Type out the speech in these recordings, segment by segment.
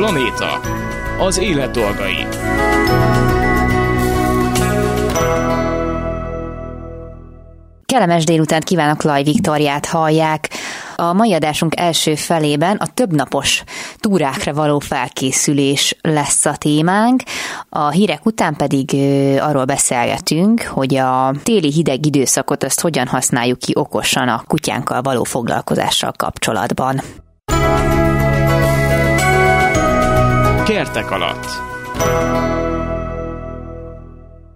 Planéta. Az élet dolgai. Kellemes délután kívánok, Laj Viktoriát hallják. A mai adásunk első felében a többnapos túrákra való felkészülés lesz a témánk. A hírek után pedig arról beszélgetünk, hogy a téli hideg időszakot azt hogyan használjuk ki okosan a kutyánkkal való foglalkozással kapcsolatban. Kertek alatt.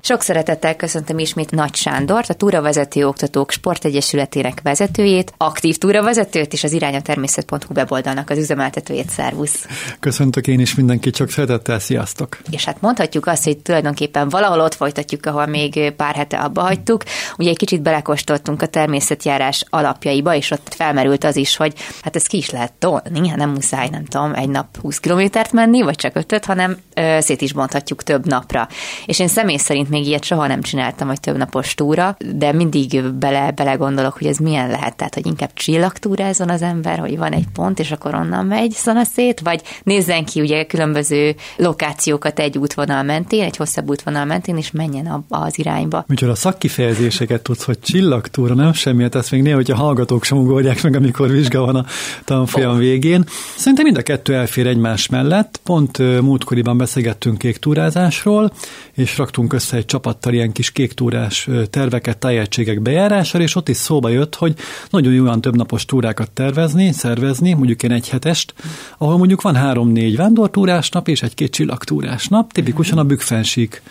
Sok szeretettel köszöntöm ismét Nagy Sándort, a Túravezető Oktatók Sportegyesületének vezetőjét, aktív túravezetőt és az irány a természet.hu weboldalnak az üzemeltetőjét. Szervusz! Köszöntök én is mindenkit, csak szeretettel, sziasztok! És hát mondhatjuk azt, hogy tulajdonképpen valahol ott folytatjuk, ahol még pár hete abba hagytuk. Ugye egy kicsit belekostoltunk a természetjárás alapjaiba, és ott felmerült az is, hogy hát ez ki is lehet tolni, hát nem muszáj, nem tudom, egy nap 20 kilométert menni, vagy csak ötöt, hanem ö, szét is bonthatjuk több napra. És én személy szerint még ilyet soha nem csináltam, hogy több napos túra, de mindig bele, bele gondolok, hogy ez milyen lehet, tehát hogy inkább csillagtúrázon az ember, hogy van egy pont, és akkor onnan megy szanaszét, vagy nézzen ki ugye különböző lokációkat egy útvonal mentén, egy hosszabb útvonal mentén, és menjen abba az irányba. a szakkifejezéseket tudsz, hogy csillagtúra, nem semmiet, ezt még néha, hogy a hallgatók sem ugorják meg, amikor vizsga van a tanfolyam végén. Szerintem mind a kettő elfér egymás mellett. Pont múltkoriban beszélgettünk kék túrázásról, és raktunk össze egy csapattal ilyen kis kéktúrás terveket, tájegységek bejárására, és ott is szóba jött, hogy nagyon jó olyan többnapos túrákat tervezni, szervezni, mondjuk én egy hetest, ahol mondjuk van három-négy vándortúrás nap és egy-két csillagtúrás nap, tipikusan a bükkfensík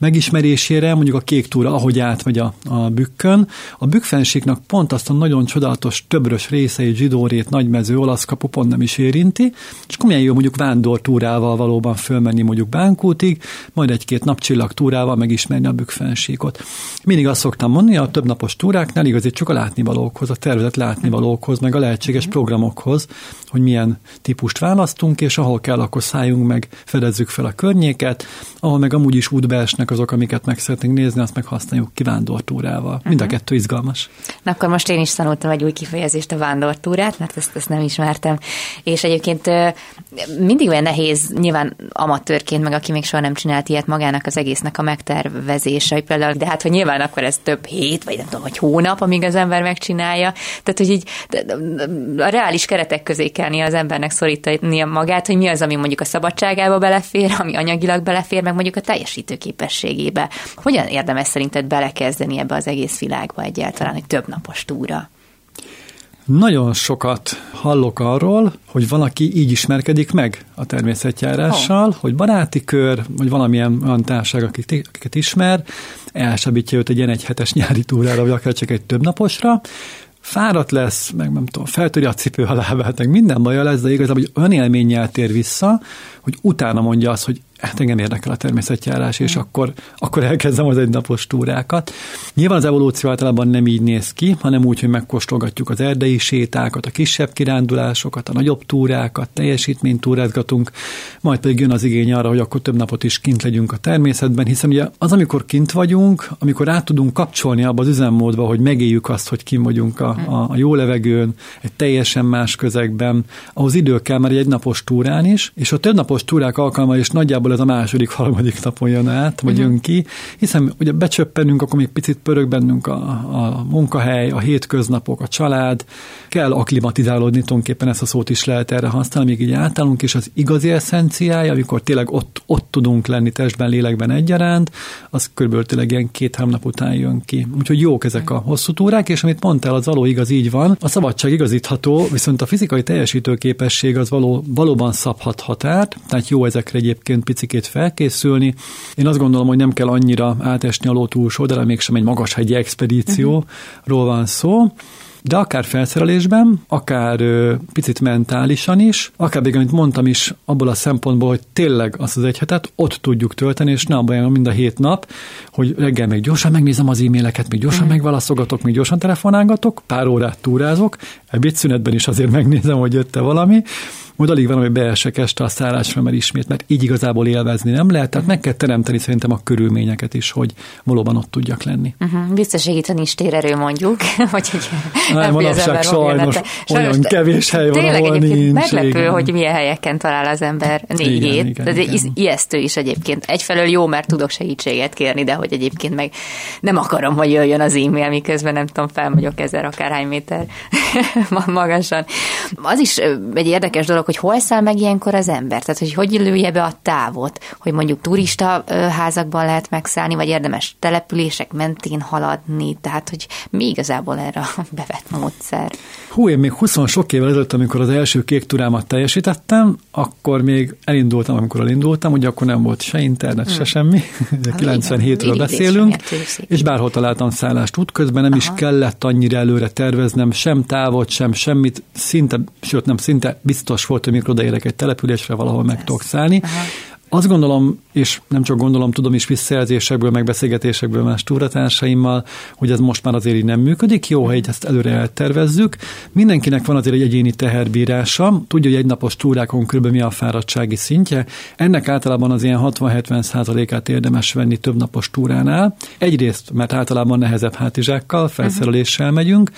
megismerésére, mondjuk a kék túra, ahogy átmegy a, a bükkön. A bükkfensíknak pont azt a nagyon csodálatos többörös részeit, zsidórét, nagymező, olasz kapu pont nem is érinti, és akkor milyen jó mondjuk vándortúrával valóban fölmenni mondjuk Bánkútig, majd egy-két napcsillag túrával megismerni a bükkfensíkot. Mindig azt szoktam mondani, a többnapos túráknál igazítsuk a látnivalókhoz, a tervezett látnivalókhoz, meg a lehetséges mhm. programokhoz, hogy milyen típust választunk, és ahol kell, akkor szálljunk meg, fedezzük fel a környéket, ahol meg amúgy is útbe esnek azok, amiket meg szeretnénk nézni, azt meg használjuk ki vándortúrával. Uh-huh. Mind a kettő izgalmas. Na akkor most én is tanultam egy új kifejezést, a vándortúrát, mert ezt, ezt nem ismertem. És egyébként mindig olyan nehéz, nyilván amatőrként, meg aki még soha nem csinált ilyet magának az egésznek a megtervezése, hogy például, de hát, hogy nyilván akkor ez több hét, vagy nem tudom, hogy hónap, amíg az ember megcsinálja. Tehát, hogy így a reális keretek közé kellni az embernek szorítani magát, hogy mi az, ami mondjuk a szabadságába belefér, ami anyagilag belefér, meg mondjuk a teljesítő képességébe. Hogyan érdemes szerinted belekezdeni ebbe az egész világba egyáltalán, egy több napos túra? Nagyon sokat hallok arról, hogy valaki így ismerkedik meg a természetjárással, oh. hogy baráti kör, vagy valamilyen olyan társaság, akiket ismer, elsabítja őt egy ilyen egyhetes nyári túrára, vagy akár csak egy több naposra, fáradt lesz, meg nem tudom, feltöri a cipő a lábát, meg minden baja lesz, de igazából hogy olyan élménnyel tér vissza, hogy utána mondja azt, hogy hát engem érdekel a természetjárás, és mm. akkor, akkor elkezdem az egynapos túrákat. Nyilván az evolúció általában nem így néz ki, hanem úgy, hogy megkóstolgatjuk az erdei sétákat, a kisebb kirándulásokat, a nagyobb túrákat, teljesítményt túrázgatunk, majd pedig jön az igény arra, hogy akkor több napot is kint legyünk a természetben, hiszen ugye az, amikor kint vagyunk, amikor át tudunk kapcsolni abba az üzemmódba, hogy megéljük azt, hogy kim vagyunk a, a, a jó levegőn, egy teljesen más közegben, ahhoz idő kell már egy napos túrán is, és a több napos túrák alkalma nagyjából nagyjából ez a második, harmadik napon jön át, vagy uh-huh. jön ki, hiszen ugye becsöppenünk, akkor még picit pörög bennünk a, a munkahely, a hétköznapok, a család, kell aklimatizálódni, tulajdonképpen ezt a szót is lehet erre használni, még így átállunk, és az igazi eszenciája, amikor tényleg ott, ott tudunk lenni testben, lélekben egyaránt, az körülbelül tényleg ilyen két-három nap után jön ki. Úgyhogy jók ezek a hosszú túrák, és amit mondtál, az való igaz, így van. A szabadság igazítható, viszont a fizikai teljesítőképesség az való, valóban szabhat határt, tehát jó ezekre egyébként picikét felkészülni. Én azt gondolom, hogy nem kell annyira átesni a ló túlsó, de mégsem egy magas hegyi expedícióról van szó de akár felszerelésben, akár ö, picit mentálisan is, akár még, amit mondtam is, abból a szempontból, hogy tényleg azt az egy hetet ott tudjuk tölteni, és ne abban mind a hét nap, hogy reggel még gyorsan megnézem az e-maileket, még gyorsan mm. megválaszogatok, még gyorsan telefonálgatok, pár órát túrázok, ebédszünetben is azért megnézem, hogy jött-e valami, majd alig van, hogy beesek este a szállásra, mert ismét, mert így igazából élvezni nem lehet, tehát meg kell teremteni szerintem a körülményeket is, hogy valóban ott tudjak lenni. Uh-huh. Biztos segíteni is térerő mondjuk, hogy egy nem, manapság sajnos, sajnos olyan kevés hely van, ahol nincs. meglepő, igen. hogy milyen helyeken talál az ember négy Igen, Ez ijesztő is egyébként. Egyfelől jó, mert tudok segítséget kérni, de hogy egyébként meg nem akarom, hogy jöjjön az e-mail, miközben nem tudom, felmegyok ezer akárhány méter magasan. Az is egy érdekes dolog, hogy hol száll meg ilyenkor az ember, tehát hogy hogy lője be a távot, hogy mondjuk turista házakban lehet megszállni, vagy érdemes települések mentén haladni, tehát hogy mi igazából erre a bevett módszer. Hú, én még 20 sok évvel ezelőtt, amikor az első kék turámat teljesítettem, akkor még elindultam, amikor elindultam, ugye akkor nem volt se internet, se semmi, igen, 97-ről idézés beszélünk, és bárhol találtam szállást útközben, nem is Aha. kellett annyira előre terveznem, sem távot, sem semmit, szinte, sőt nem szinte, biztos volt, hogy mikor odaérek egy településre, valahol meg tudok szállni. Aha. Azt gondolom, és nem csak gondolom, tudom is visszajelzésekből, meg beszélgetésekből más túratársaimmal, hogy ez most már azért így nem működik. Jó, ha így ezt előre eltervezzük. Mindenkinek van azért egy egyéni teherbírása. Tudja, hogy egy napos túrákon kb. mi a fáradtsági szintje. Ennek általában az ilyen 60-70 százalékát érdemes venni több napos túránál. Egyrészt, mert általában nehezebb hátizsákkal, felszereléssel megyünk.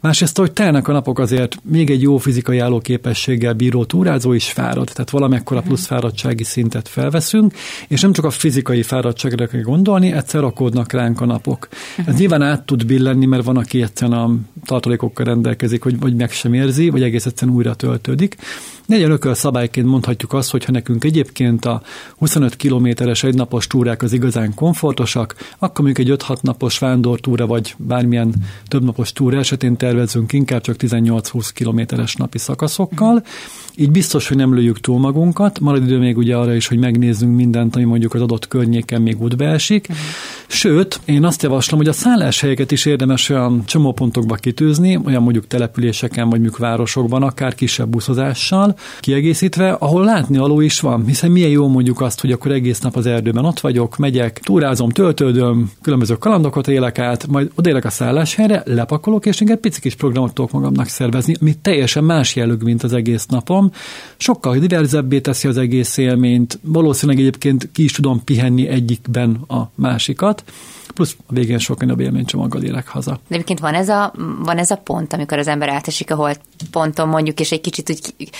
Másrészt, hogy telnek a napok azért még egy jó fizikai állóképességgel bíró túrázó is fárad. Tehát valamekkora plusz fáradtsági szintet felveszünk, és nem csak a fizikai fáradtságra kell gondolni, egyszer rakódnak ránk a napok. Ez nyilván át tud billenni, mert van, aki egyszerűen a tartalékokkal rendelkezik, hogy vagy meg sem érzi, vagy egész egyszerűen újra töltődik. De egy örököl szabályként mondhatjuk azt, hogy ha nekünk egyébként a 25 kilométeres egynapos túrák az igazán komfortosak, akkor mondjuk egy 5-6 napos vándortúra, vagy bármilyen többnapos túra esetén tervezünk inkább csak 18-20 kilométeres napi szakaszokkal. Így biztos, hogy nem lőjük túl magunkat, marad idő még ugye arra is, hogy megnézzünk mindent, ami mondjuk az adott környéken még útbe esik. Sőt, én azt javaslom, hogy a szálláshelyeket is érdemes olyan csomópontokba kitűzni, olyan mondjuk településeken, vagy mondjuk városokban, akár kisebb buszozással, kiegészítve, ahol látni való is van, hiszen milyen jó mondjuk azt, hogy akkor egész nap az erdőben ott vagyok, megyek, túrázom, töltődöm, különböző kalandokat élek át, majd odaélek a szálláshelyre, lepakolok, és egy pici kis programot tudok magamnak szervezni, ami teljesen más jellegű, mint az egész napom. Sokkal diverzebbé teszi az egész élményt, valószínűleg egyébként ki is tudom pihenni egyikben a másikat, plusz a végén sokkal jobb élménycsomaggal érek haza. De egyébként van ez, a, van ez a pont, amikor az ember átesik a holt ponton mondjuk, és egy kicsit úgy,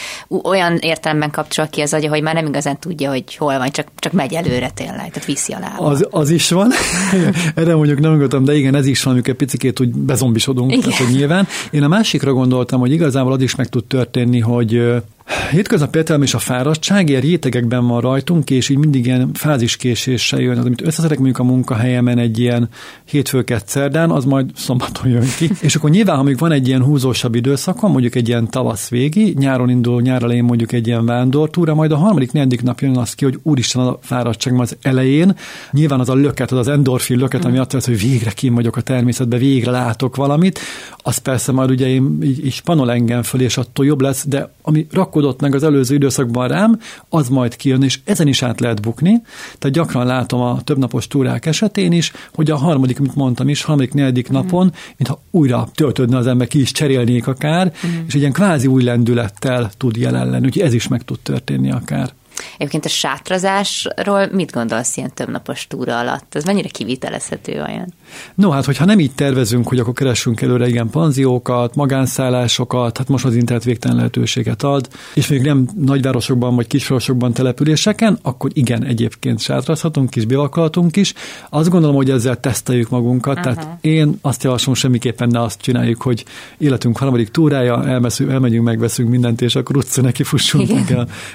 olyan értelemben kapcsol ki az agya, hogy már nem igazán tudja, hogy hol van, csak, csak megy előre tényleg, tehát viszi a lába. Az, az is van. Erre mondjuk nem gondoltam, de igen, ez is van, amikor picit úgy bezombisodunk, Igen. tehát, hogy nyilván. Én a másikra gondoltam, hogy igazából az is meg tud történni, hogy ö, Hétköznapi értelem és a fáradtság ilyen rétegekben van rajtunk, és így mindig ilyen fáziskéséssel jön. Az, amit összeszedek mondjuk a munkahelyemen egy ilyen hétfőket szerdán, az majd szombaton jön ki. és akkor nyilván, ha még van egy ilyen húzósabb időszakom, mondjuk egy ilyen tavasz végi, nyáron induló nyár elején mondjuk egy ilyen vándortúra, majd a harmadik, negyedik nap jön az ki, hogy úristen a fáradtság az elején. Nyilván az a löket, az az endorfin löket, ami azt jelenti, hogy végre kim vagyok a természetben, végre látok valamit. Az persze majd ugye én így, így spanol engem föl, és attól jobb lesz, de ami rakodott meg az előző időszakban rám, az majd kijön, és ezen is át lehet bukni. Tehát gyakran látom a többnapos túrák esetén is, hogy a harmadik, mint mondtam is, harmadik, negyedik napon, mintha újra töltődne az ember, ki is cserélnék akár, és egy ilyen kvázi új lendülettel tud jelen lenni, úgyhogy ez is meg tud történni akár. Egyébként a sátrazásról mit gondolsz ilyen többnapos túra alatt? Ez mennyire kivitelezhető olyan? No, hát hogyha nem így tervezünk, hogy akkor keressünk előre igen panziókat, magánszállásokat, hát most az internet végtelen lehetőséget ad, és még nem nagyvárosokban vagy kisvárosokban településeken, akkor igen, egyébként sátrazhatunk, kis bivakolatunk is. Azt gondolom, hogy ezzel teszteljük magunkat, uh-huh. tehát én azt javaslom, semmiképpen ne azt csináljuk, hogy életünk harmadik túrája, elmeszünk, elmegyünk, megveszünk mindent, és akkor utca neki fussunk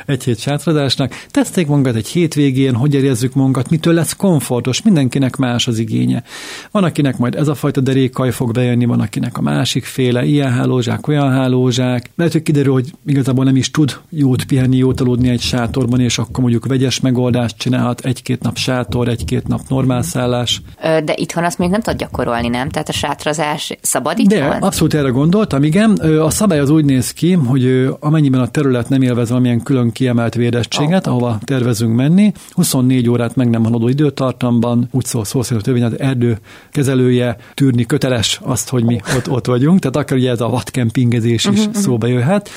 egy hét sátrazásnak. Teszteljük magunkat egy hétvégén, hogy érezzük magunkat, mitől lesz komfortos, mindenkinek más az igénye. Van, akinek majd ez a fajta derékkaj fog bejönni, van, akinek a másik féle, ilyen hálózsák, olyan hálózsák. Lehet, hogy kiderül, hogy igazából nem is tud jót pihenni, jót aludni egy sátorban, és akkor mondjuk vegyes megoldást csinálhat, egy-két nap sátor, egy-két nap normál szállás. De itthon azt még nem tud gyakorolni, nem? Tehát a sátrazás szabad itthon? De abszolút erre gondoltam, igen. A szabály az úgy néz ki, hogy amennyiben a terület nem élvez valamilyen külön kiemelt védettséget, oh. ahova tervezünk menni, 24 órát meg nem haladó időtartamban, úgy szól szó szerint a törvény, az erdő kezelője tűrni köteles azt, hogy mi ott, ott vagyunk, tehát akár ugye ez a vadkempingezés is uh-huh. szóba jöhet.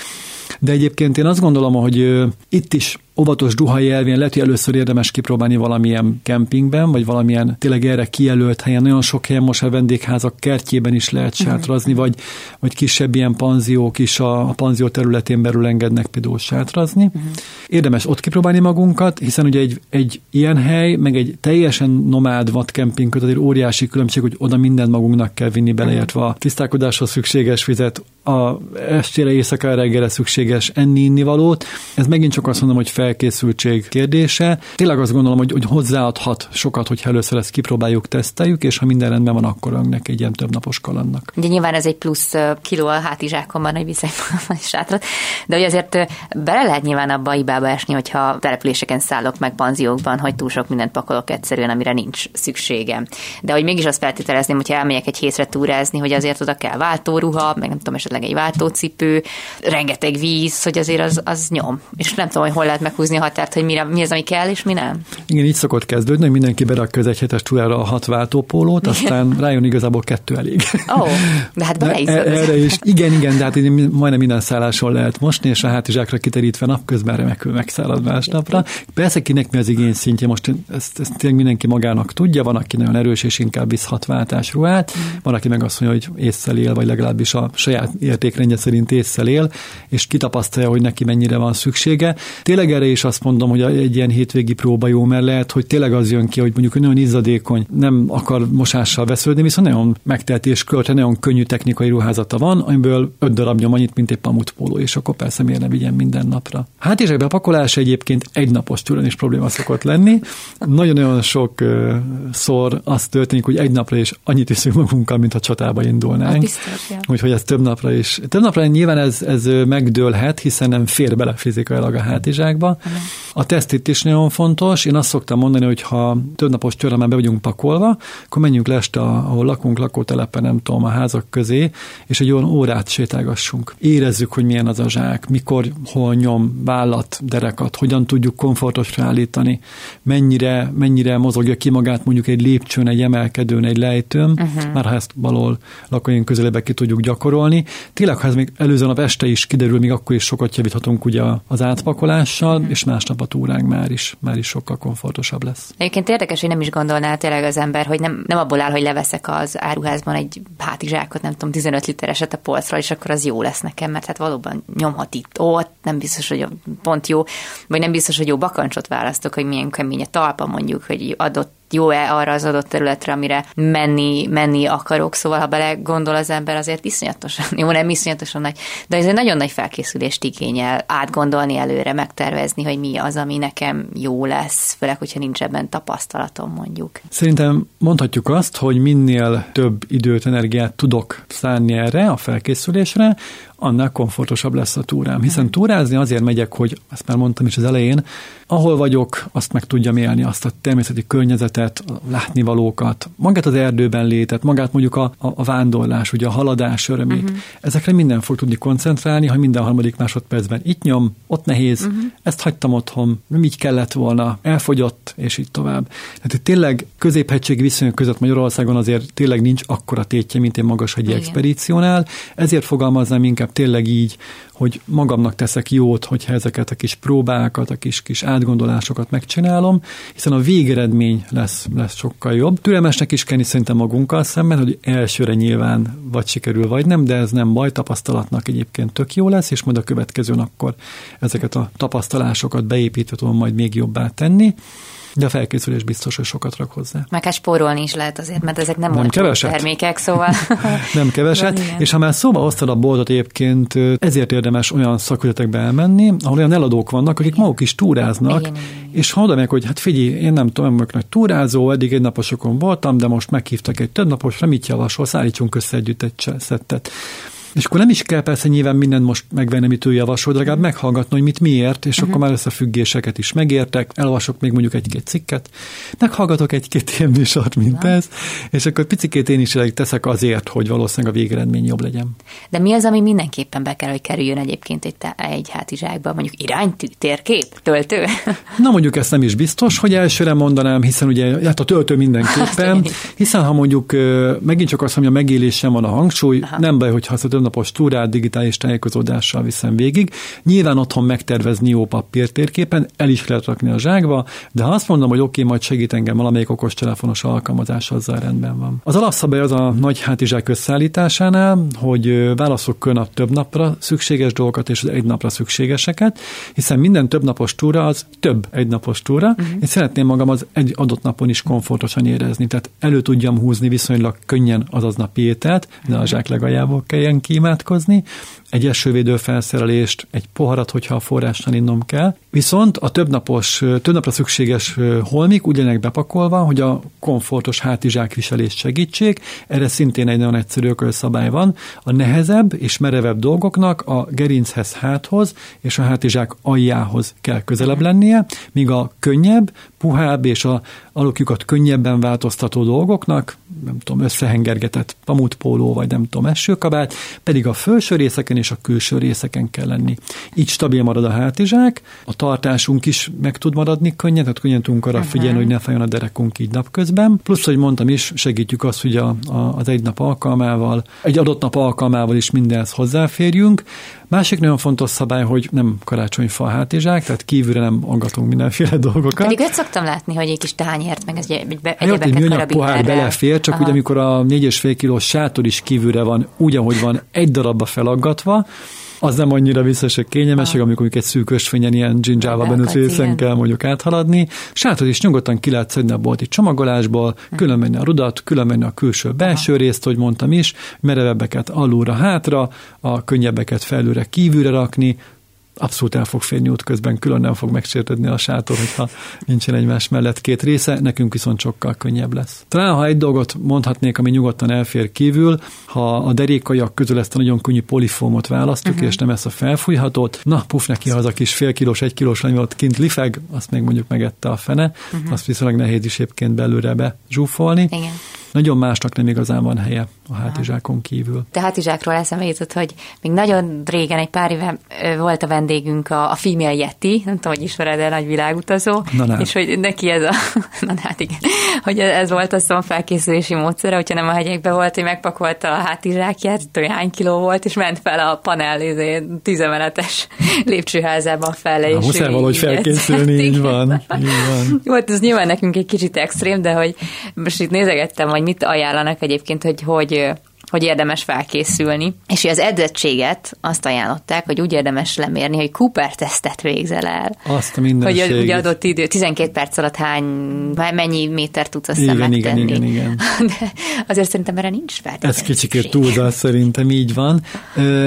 De egyébként én azt gondolom, hogy itt is óvatos duhai elvén lehet, hogy először érdemes kipróbálni valamilyen kempingben, vagy valamilyen tényleg erre kijelölt helyen. Nagyon sok helyen most a vendégházak kertjében is lehet mhm. sátrazni, vagy, vagy kisebb ilyen panziók is a, a panzió területén belül engednek például sátrazni. Uh-huh. Érdemes ott kipróbálni magunkat, hiszen ugye egy, egy ilyen hely, meg egy teljesen nomád vadkemping között egy óriási különbség, hogy oda mindent magunknak kell vinni, beleértve a tisztálkodáshoz szükséges vizet, a estére, éjszakára, reggelre szükséges enni, valót. Ez megint csak azt mondom, hogy felkészültség kérdése. Tényleg azt gondolom, hogy, hogy hozzáadhat sokat, hogyha először ezt kipróbáljuk, teszteljük, és ha minden rendben van, akkor önnek egy ilyen több napos kalandnak. Ugye nyilván ez egy plusz kiló a hátizsákomban, hogy viszek sátrat, de hogy azért bele lehet nyilván abba a hibába esni, hogyha településeken szállok meg panziókban, hogy túl sok mindent pakolok egyszerűen, amire nincs szükségem. De hogy mégis azt feltételezném, hogyha elmegyek egy hétre túrázni, hogy azért oda kell váltóruha, meg nem tudom, esetleg egy váltócipő, rengeteg víz, hogy azért az, az nyom. És nem tudom, hogy hol lehet meghúzni a határt, hogy mire, mi az, ami kell, és mi nem. Igen, így szokott kezdődni, hogy mindenki berak egy hetes túrára a hat váltópólót, aztán rájön igazából kettő elég. Ó, oh, de hát bele is e- Erre is. Igen, igen, de hát majdnem minden szálláson lehet mosni, és a hátizsákra kiterítve napközben remekül megszállad másnapra. Persze kinek mi az igény szintje, most ezt, ezt tényleg mindenki magának tudja, van, aki nagyon erős és inkább visz hat váltásruhát, van, aki meg azt mondja, hogy észszel él, vagy legalábbis a saját értékrendje szerint észszel él, és kitapasztalja, hogy neki mennyire van szüksége. Tényleg erre is azt mondom, hogy egy ilyen hétvégi próba jó, mert lehet, hogy tényleg az jön ki, hogy mondjuk nagyon izzadékony, nem akar mosással vesződni, viszont nagyon megtelt és költe, nagyon könnyű technikai ruházata van, amiből öt darab nyom annyit, mint egy pamutpóló, és akkor persze miért ne vigyen minden napra. Hát és a pakolás egyébként egy napos tőlen is probléma szokott lenni. Nagyon-nagyon sok uh, szor az történik, hogy egy napra is annyit iszünk magunkkal, mint a csatába indulnánk. Biztos, ja. Úgyhogy ez több napra is. Több napra nyilván ez, ez megdőlhet, hiszen nem fér bele fizikailag a hátizsákba. A teszt itt is nagyon fontos. Én azt szoktam mondani, hogy ha több napos csörre már be vagyunk pakolva, akkor menjünk le este, ahol lakunk, lakótelepen, nem tudom, a házak közé, és egy olyan órát sétálgassunk. Érezzük, hogy milyen az a zsák, mikor, hol nyom, vállat, derekat, hogyan tudjuk komfortosra állítani, mennyire, mennyire mozogja ki magát mondjuk egy lépcsőn, egy emelkedőn, egy lejtőn, uh-huh. már ha ezt valahol lakóink közelébe ki tudjuk gyakorolni. Tényleg, ha ez még előző nap este is kiderül, még akkor is sokat javíthatunk ugye az átpakolással, uh-huh. és másnap a túránk már is, már is sokkal komfortosabb lesz. Egyébként érdekes, hogy nem is gondolná tényleg az ember, hogy nem, nem abból áll, hogy leveszek az áruházban egy hátizsákot, nem tudom, 15 litereset a polcról, és akkor az jó lesz nekem, mert hát valóban nyomhat itt, ott, nem biztos, hogy pont jó, vagy nem biztos, hogy jó bakancsot választok, hogy milyen kemény a talpa mondjuk, hogy adott jó-e arra az adott területre, amire menni, menni akarok, szóval ha bele gondol az ember, azért iszonyatosan, jó, nem iszonyatosan nagy, de ez egy nagyon nagy felkészülést igényel átgondolni előre, megtervezni, hogy mi az, ami nekem jó lesz, főleg, hogyha nincs ebben tapasztalatom mondjuk. Szerintem mondhatjuk azt, hogy minél több időt, energiát tudok szánni erre, a felkészülésre, annál komfortosabb lesz a túrám. Hiszen túrázni azért megyek, hogy, ezt már mondtam is az elején, ahol vagyok, azt meg tudjam élni, azt a természeti környezetet, a látnivalókat, magát az erdőben létet, magát mondjuk a, a, a vándorlás, ugye a haladás örömét. Uh-huh. Ezekre minden fog tudni koncentrálni, ha minden harmadik másodpercben itt nyom, ott nehéz, uh-huh. ezt hagytam otthon, nem így kellett volna, elfogyott, és így tovább. Tehát tényleg középhegységi viszonyok között Magyarországon azért tényleg nincs akkora tétje, mint egy magashegyi expedíciónál, ezért fogalmaznám inkább tényleg így, hogy magamnak teszek jót, hogyha ezeket a kis próbákat, a kis, kis átgondolásokat megcsinálom, hiszen a végeredmény lesz, lesz sokkal jobb. Türelmesnek is kell szerintem magunkkal szemben, hogy elsőre nyilván vagy sikerül, vagy nem, de ez nem baj, tapasztalatnak egyébként tök jó lesz, és majd a következőn akkor ezeket a tapasztalásokat beépítve tudom majd még jobbá tenni de a felkészülés biztos, hogy sokat rak hozzá. Meg hát spórolni is lehet azért, mert ezek nem, nem keveset. termékek, szóval... nem keveset, Van, és ha már szóba hoztad a boltot egyébként, ezért érdemes olyan szakületekbe elmenni, ahol olyan eladók vannak, akik maguk is túráznak, igen, és ha oda meg, hogy hát figyelj, én nem tudom, nem nagy túrázó, eddig egy naposokon voltam, de most meghívtak egy több naposra, mit javasol, szállítsunk össze együtt egy szettet. És akkor nem is kell persze nyilván mindent most megvenni, amit ő javasol, de legalább meghallgatni, hogy mit miért, és uh-huh. akkor már összefüggéseket is megértek, elolvasok még mondjuk egy-két cikket, meghallgatok egy-két ilyen műsort, mint Na. ez, és akkor picikét én is teszek azért, hogy valószínűleg a végeredmény jobb legyen. De mi az, ami mindenképpen be kell, hogy kerüljön egyébként egy, egy hátizsákba, mondjuk iránytű, térkép, töltő? Na mondjuk ezt nem is biztos, hogy elsőre mondanám, hiszen ugye hát a töltő mindenképpen, hiszen ha mondjuk megint csak azt mondja, a megélésem van a hangsúly, Aha. nem baj, hogy használod többnapos túrát digitális tájékozódással viszem végig. Nyilván otthon megtervezni jó papír térképen, el is lehet rakni a zsákba, de ha azt mondom, hogy oké, okay, majd segít engem valamelyik okostelefonos alkalmazás, azzal rendben van. Az alapszabály az a nagy hátizsák összeállításánál, hogy válaszok kön több napra szükséges dolgokat és az egy napra szükségeseket, hiszen minden több napos túra az több egy napos túra. Uh-huh. Én szeretném magam az egy adott napon is komfortosan érezni, tehát elő tudjam húzni viszonylag könnyen az aznapi ételt, de a zsák legajából kelljen kímátkozni, egy esővédő felszerelést, egy poharat, hogyha a forrással innom kell. Viszont a többnapos, több napra szükséges holmik úgy legyenek bepakolva, hogy a komfortos hátizsák viselést segítsék. Erre szintén egy nagyon egyszerű szabály van. A nehezebb és merevebb dolgoknak a gerinchez háthoz és a hátizsák aljához kell közelebb lennie, míg a könnyebb, puhább és a alakjukat könnyebben változtató dolgoknak, nem tudom, összehengergetett pamutpóló, vagy nem tudom, esőkabát, pedig a felső részeken és a külső részeken kell lenni. Így stabil marad a hátizsák, a tartásunk is meg tud maradni könnyen, tehát könnyen tudunk arra figyelni, hogy ne fájjon a derekunk így napközben. Plusz, hogy mondtam is, segítjük azt, hogy a, a, az egy nap alkalmával, egy adott nap alkalmával is mindenhez hozzáférjünk. Másik nagyon fontos szabály, hogy nem karácsonyfa hátizsák, tehát kívülre nem aggatunk mindenféle dolgokat. Pedig őt szoktam látni, hogy egy kis tányért, meg ez egy, be, hát, egy műanyag pohár belefér, csak Aha. ugye amikor a 4,5 kilós sátor is kívülre van, úgy, ahogy van, egy darabba felaggatva, az nem annyira visszaesek kényelmesek, ah. amikor egy szűk ösvényen ilyen dzsindzsába bennük részen kell mondjuk áthaladni. Sátor is nyugodtan ki lehet szedni a bolti csomagolásból, hm. külön menni a rudat, külön menni a külső belső Aha. részt, hogy mondtam is, merevebbeket alulra hátra, a könnyebbeket felülre kívülre rakni, abszolút el fog férni útközben, külön nem fog megsértődni a sátor, hogyha nincsen egymás mellett két része, nekünk viszont sokkal könnyebb lesz. Talán, ha egy dolgot mondhatnék, ami nyugodtan elfér kívül, ha a derékaiak közül ezt a nagyon könnyű polifómot választjuk, uh-huh. és nem ezt a felfújhatót, na, puf neki az a kis fél kilós, egy kilós lány ott kint lifeg, azt még mondjuk megette a fene, uh-huh. azt viszonylag nehéz is éppként belőle be zsúfolni. Igen nagyon másnak nem igazán van helye a hátizsákon kívül. De hátizsákról eszembe jutott, hogy még nagyon régen, egy pár éve volt a vendégünk a, a Female Yeti, nem tudom, hogy ismered el, nagy világutazó, na, na. és hogy neki ez a, na hát igen, hogy ez volt a felkészülési módszere, hogyha nem a hegyekbe volt, hogy megpakolta a hátizsákját, hogy hány kiló volt, és ment fel a panel izé, tízemeletes lépcsőházában fel. Na, muszáj valahogy felkészülni, így van, így van. Jó, ez nyilván nekünk egy kicsit extrém, de hogy most itt nézegettem, hogy mit ajánlanak egyébként, hogy hogy hogy érdemes felkészülni. És az edzettséget azt ajánlották, hogy úgy érdemes lemérni, hogy Cooper tesztet végzel el. Azt a. Hogy ugye adott idő, 12 perc alatt hány, mennyi méter tudsz azt igen, igen, igen, igen. De azért szerintem erre nincs feltétlenül. Ez kicsikét túlzás szerintem, így van.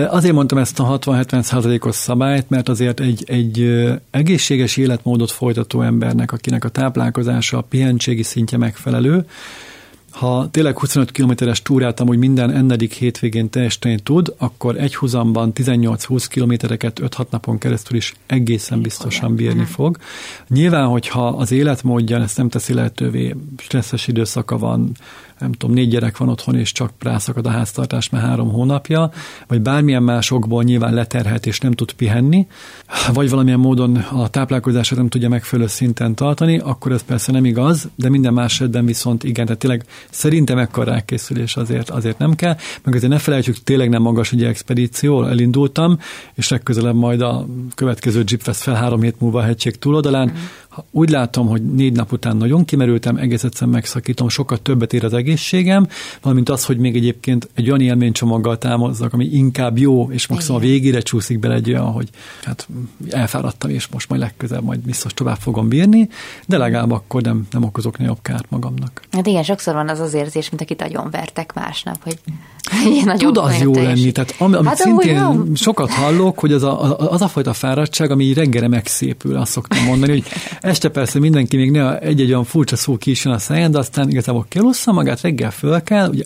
Azért mondtam ezt a 60-70 százalékos szabályt, mert azért egy, egy egészséges életmódot folytató embernek, akinek a táplálkozása, a pihenségi szintje megfelelő, ha tényleg 25 kilométeres túrát amúgy minden ennedik hétvégén teljesíteni tud, akkor egy huzamban 18-20 kilométereket 5-6 napon keresztül is egészen biztosan bírni fog. Nyilván, hogyha az életmódján ezt nem teszi lehetővé, stresszes időszaka van, nem tudom, négy gyerek van otthon, és csak rászakad a háztartás már három hónapja, vagy bármilyen másokból nyilván leterhet, és nem tud pihenni, vagy valamilyen módon a táplálkozását nem tudja megfelelő szinten tartani, akkor ez persze nem igaz, de minden más esetben viszont igen, tehát tényleg szerintem ekkor rákészülés azért, azért nem kell, meg azért ne felejtsük, tényleg nem magas egy expedíció, elindultam, és legközelebb majd a következő Jeep vesz fel három hét múlva a hegység túloldalán, mm úgy látom, hogy négy nap után nagyon kimerültem, egész egyszerűen megszakítom, sokkal többet ér az egészségem, valamint az, hogy még egyébként egy olyan élménycsomaggal támozzak, ami inkább jó, és maximum a végére csúszik bele egy olyan, hogy hát elfáradtam, és most majd legközelebb majd biztos tovább fogom bírni, de legalább akkor nem, nem okozok nagyobb kárt magamnak. Hát igen, sokszor van az az érzés, mint akit nagyon vertek másnap, hogy Tud az jó lenni, tehát am, amit hát, szintén sokat hallok, hogy az a, az a fajta fáradtság, ami reggelre megszépül, azt szoktam mondani, hogy este persze mindenki még ne egy-egy olyan furcsa szó ki is a száján, de aztán igazából kilussza magát, reggel föl kell, ugye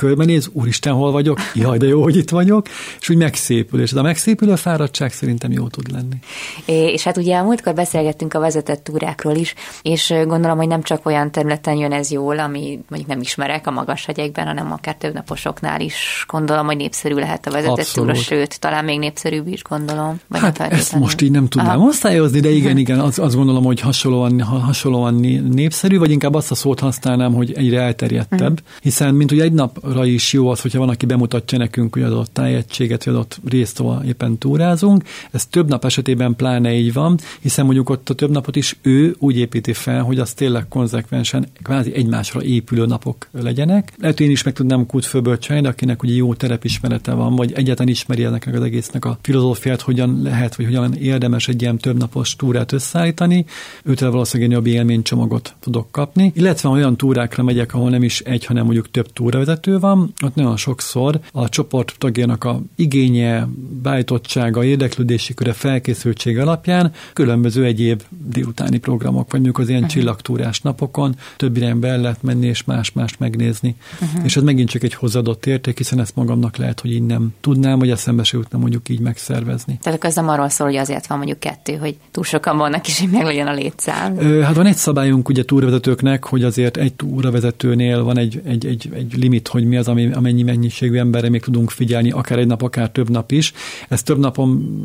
körbenéz, úristen, hol vagyok, jaj, de jó, hogy itt vagyok, és úgy megszépül, és ez a megszépülő fáradtság szerintem jó tud lenni. É, és hát ugye a múltkor beszélgettünk a vezetett túrákról is, és gondolom, hogy nem csak olyan területen jön ez jól, ami mondjuk nem ismerek a magas hegyekben, hanem akár több naposoknál is gondolom, hogy népszerű lehet a vezetett Abszolút. túra, sőt, talán még népszerűbb is gondolom. Vagy hát ezt most így nem tudnám osztályozni, de igen, igen, az, azt gondolom, hogy hasonlóan, hasonlóan népszerű, vagy inkább azt a szót használnám, hogy egyre elterjedtebb, uh-huh. hiszen mint ugye egy nap napra is jó az, hogyha van, aki bemutatja nekünk, hogy adott tájegységet, vagy adott részt, ahol éppen túrázunk. Ez több nap esetében pláne így van, hiszen mondjuk ott a több napot is ő úgy építi fel, hogy az tényleg konzekvensen kvázi egymásra épülő napok legyenek. Lehet, hogy én is meg tudnám kútfőből csinálni, de akinek ugye jó terepismerete van, vagy egyáltalán ismeri ennek az egésznek a filozófiát, hogyan lehet, vagy hogyan érdemes egy ilyen több napos túrát összeállítani, őtől valószínűleg jobb élménycsomagot tudok kapni. Illetve olyan túrákra megyek, ahol nem is egy, hanem mondjuk több túravezető van, ott nagyon sokszor a csoport tagjának a igénye, bájtottsága, érdeklődési köre, felkészültség alapján különböző egyéb délutáni programok, vagy mondjuk az ilyen uh-huh. csillagtúrás napokon több irányba el lehet menni és más-mást megnézni. Uh-huh. És ez megint csak egy hozzáadott érték, hiszen ezt magamnak lehet, hogy így nem tudnám, vagy eszembe se jutna mondjuk így megszervezni. Tehát ez nem arról szól, hogy azért van mondjuk kettő, hogy túl sokan vannak, és hogy meg legyen a létszám. Ö, hát van egy szabályunk ugye túravezetőknek, hogy azért egy túravezetőnél van egy, egy, egy, egy limit, hogy mi az, ami, amennyi mennyiségű emberre még tudunk figyelni, akár egy nap, akár több nap is. Ez több napon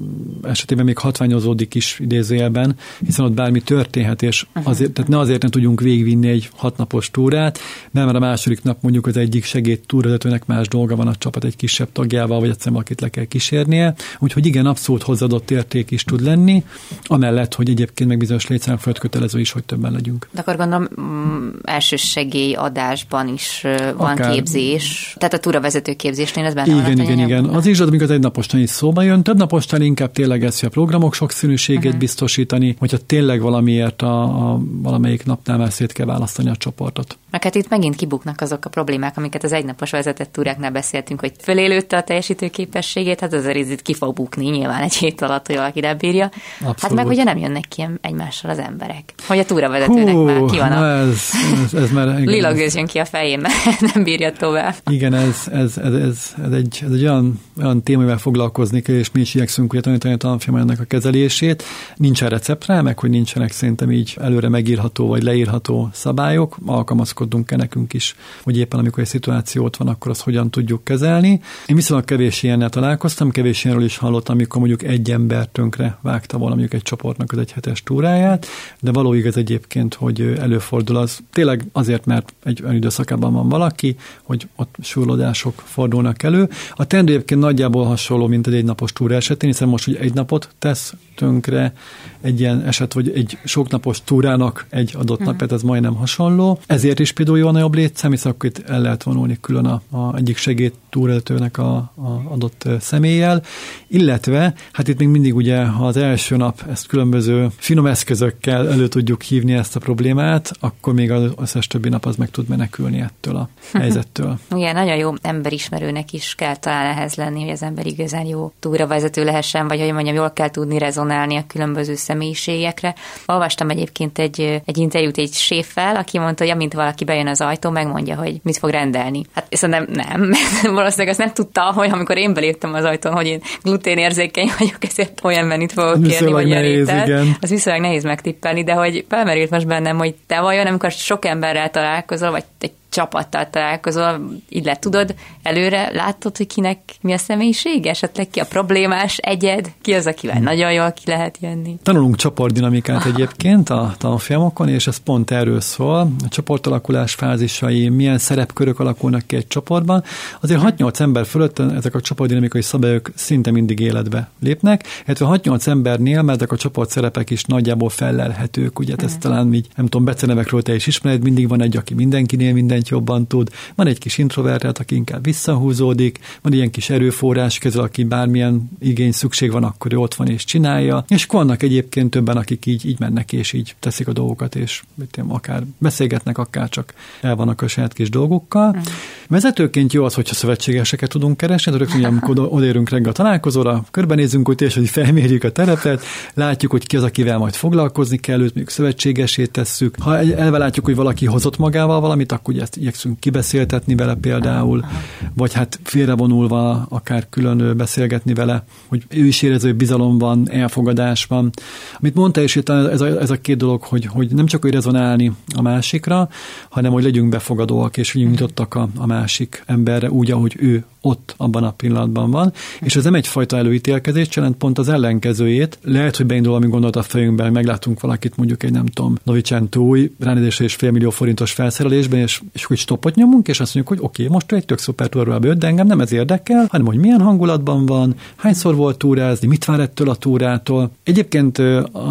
esetében még hatványozódik is idézőjelben, hiszen ott bármi történhet, és uh-huh. azért, tehát ne azért nem tudjunk végigvinni egy hatnapos túrát, mert már a második nap mondjuk az egyik segéd túravezetőnek más dolga van a csapat egy kisebb tagjával, vagy egyszerűen valakit le kell kísérnie. Úgyhogy igen, abszolút hozzáadott érték is tud lenni, amellett, hogy egyébként meg bizonyos létszám kötelező is, hogy többen legyünk. De akkor gondolom mm, adásban is van Akár. képzés, tehát a túravezető képzésnél ez benne igen, van. Igen, igen, Az is, amikor az egy napostan is szóba jön. Több napostan inkább tényleg ez, hogy a programok sokszínűségét uh-huh. biztosítani, hogyha tényleg valamiért a, a valamelyik napnál már szét kell választani a csoportot. Mert hát itt megint kibuknak azok a problémák, amiket az egynapos vezetett túráknál beszéltünk, hogy fölélőtte a teljesítő képességét, hát az itt ki fog bukni nyilván egy hét alatt, hogy valaki lebírja. Abszolút. Hát meg ugye nem jönnek ki egymással az emberek. Hogy a túravezetőnek Hú, már ki van a... Ez, ez, ez már, igen, lila gőz jön ki a fején, mert nem bírja tovább. Igen, ez, ez, ez, ez, ez, egy, ez egy olyan, olyan téma, amivel foglalkozni kell, és mi is igyekszünk ugye tanítani a tanfolyamon ennek a kezelését. Nincsen recept rá, meg hogy nincsenek szerintem így előre megírható vagy leírható szabályok, alkalmazkodunk-e nekünk is, hogy éppen amikor egy szituáció ott van, akkor azt hogyan tudjuk kezelni. Én viszonylag kevés ilyennel találkoztam, kevés ilyenről is hallottam, amikor mondjuk egy ember tönkre vágta volna mondjuk egy csoportnak az egyhetes túráját, de való igaz egyébként, hogy előfordul az tényleg azért, mert egy olyan időszakában van valaki, hogy ott súlódások fordulnak elő. A teendő egyébként nagyjából hasonló, mint egy egynapos túra esetén, hiszen most, hogy egy napot tesz tönkre egy ilyen eset, vagy egy soknapos túrának egy adott uh-huh. ez majdnem hasonló. Ezért is például jó a nagyobb létszám, hiszen akkor itt el lehet vonulni külön a, a egyik segéd túréltőnek a, a adott személlyel, illetve hát itt még mindig ugye, ha az első nap ezt különböző finom eszközökkel elő tudjuk hívni ezt a problémát, akkor még az összes többi nap az meg tud menekülni ettől a helyzettől. Igen, nagyon jó emberismerőnek is kell talán ehhez lenni, hogy az ember igazán jó túravezető lehessen, vagy hogy mondjam, jól kell tudni rezonálni a különböző személyiségekre. Olvastam egyébként egy, egy interjút egy séffel, aki mondta, hogy amint valaki bejön az ajtó, megmondja, hogy mit fog rendelni. Hát szerintem nem, valószínűleg azt nem tudta, hogy amikor én beléptem az ajtón, hogy én gluténérzékeny vagyok, ezért olyan menüt fogok kérni, vagy nehéz, igen. Az viszonylag nehéz megtippelni, de hogy felmerült most bennem, hogy te vajon, amikor sok emberrel találkozol, vagy egy csapattal találkozol, így le tudod előre, látod, hogy kinek mi a személyiség, esetleg ki a problémás egyed, ki az, akivel hmm. nagyon jól ki lehet jönni. Tanulunk csoportdinamikát egyébként a tanfolyamokon, és ez pont erről szól. A csoportalakulás fázisai, milyen szerepkörök alakulnak ki egy csoportban. Azért 6-8 ember fölött ezek a csoportdinamikai szabályok szinte mindig életbe lépnek, illetve 6-8 embernél, mert ezek a csoport szerepek is nagyjából felelhetők, ugye ezt hmm. talán így, nem tudom, becenevekről te is ismered, mindig van egy, aki mindenkinél minden mindent jobban tud, van egy kis introvertált, aki inkább visszahúzódik, van ilyen kis erőforrás közül, aki bármilyen igény szükség van, akkor ő ott van és csinálja, és vannak egyébként többen, akik így, így mennek és így teszik a dolgokat, és mit én, akár beszélgetnek, akár csak el vannak a saját kis dolgokkal. Mm. Vezetőként jó az, hogyha szövetségeseket tudunk keresni, de rögtön, amikor odaérünk reggel a találkozóra, körbenézünk, hogy és hogy felmérjük a terepet, látjuk, hogy ki az, akivel majd foglalkozni kell, őt még szövetségesét tesszük. Ha elve látjuk, hogy valaki hozott magával valamit, akkor ugye ezt igyekszünk kibeszéltetni vele például, vagy hát félrevonulva akár külön beszélgetni vele, hogy ő is érező, bizalom van, elfogadás van. Amit mondta, és itt ez a, ez a két dolog, hogy, hogy nem csak hogy rezonálni a másikra, hanem hogy legyünk befogadóak, és hogy nyitottak a, a másik emberre úgy, ahogy ő ott abban a pillanatban van, és ez nem egyfajta előítélkezés, jelent pont az ellenkezőjét. Lehet, hogy beindul ami gondolat a fejünkben, meglátunk valakit mondjuk egy nem tudom, Novicentúj ránézésre és félmillió forintos felszerelésben, és, és akkor stopot nyomunk, és azt mondjuk, hogy oké, okay, most egy tök szuper túráról bejött, de engem nem ez érdekel, hanem hogy milyen hangulatban van, hányszor volt túrázni, mit vár ettől a túrától. Egyébként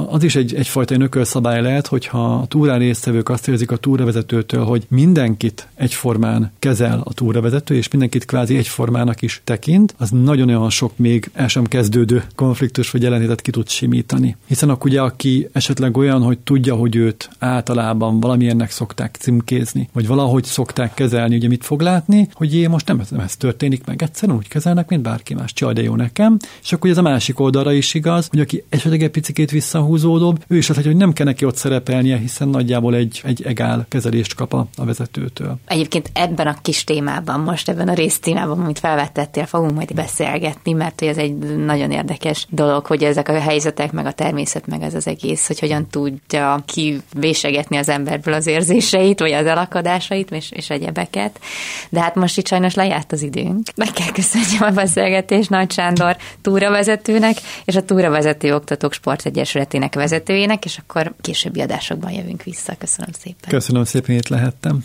az is egy, egyfajta ökölszabály lehet, hogyha a túrán résztvevők azt érzik a túravezetőtől, hogy mindenkit egyformán kezel a túravezető, és mindenkit kvázi egyformának is tekint, az nagyon-olyan sok még el sem kezdődő konfliktus vagy jelenlétet ki tud simítani. Hiszen akkor ugye, aki esetleg olyan, hogy tudja, hogy őt általában valamilyennek szokták címkézni, vagy valahogy szokták kezelni, ugye mit fog látni, hogy én most nem ez, nem ez történik meg, egyszerűen úgy kezelnek, mint bárki más, csaj, de jó nekem. És akkor ez a másik oldalra is igaz, hogy aki esetleg egy picit visszahúzódóbb, ő is lehet, hogy nem kell neki ott szerepelnie, hiszen nagyjából egy, egy egál kezelést kap a, a vezetőtől. Egyébként ebben a kis témában, most ebben a résztémában, amit felvettettél, fogunk majd beszélgetni, mert hogy ez egy nagyon érdekes dolog, hogy ezek a helyzetek, meg a természet, meg ez az egész, hogy hogyan tudja kivésegetni az emberből az érzéseit, vagy az elakadásait, és, és egyebeket. De hát most itt sajnos lejárt az időnk. Meg kell köszönjem a beszélgetést Nagy Sándor túravezetőnek, és a túravezető oktatók sportegyesületének vezetőjének, és akkor későbbi adásokban jövünk vissza. Köszönöm szépen. Köszönöm szépen, itt lehettem.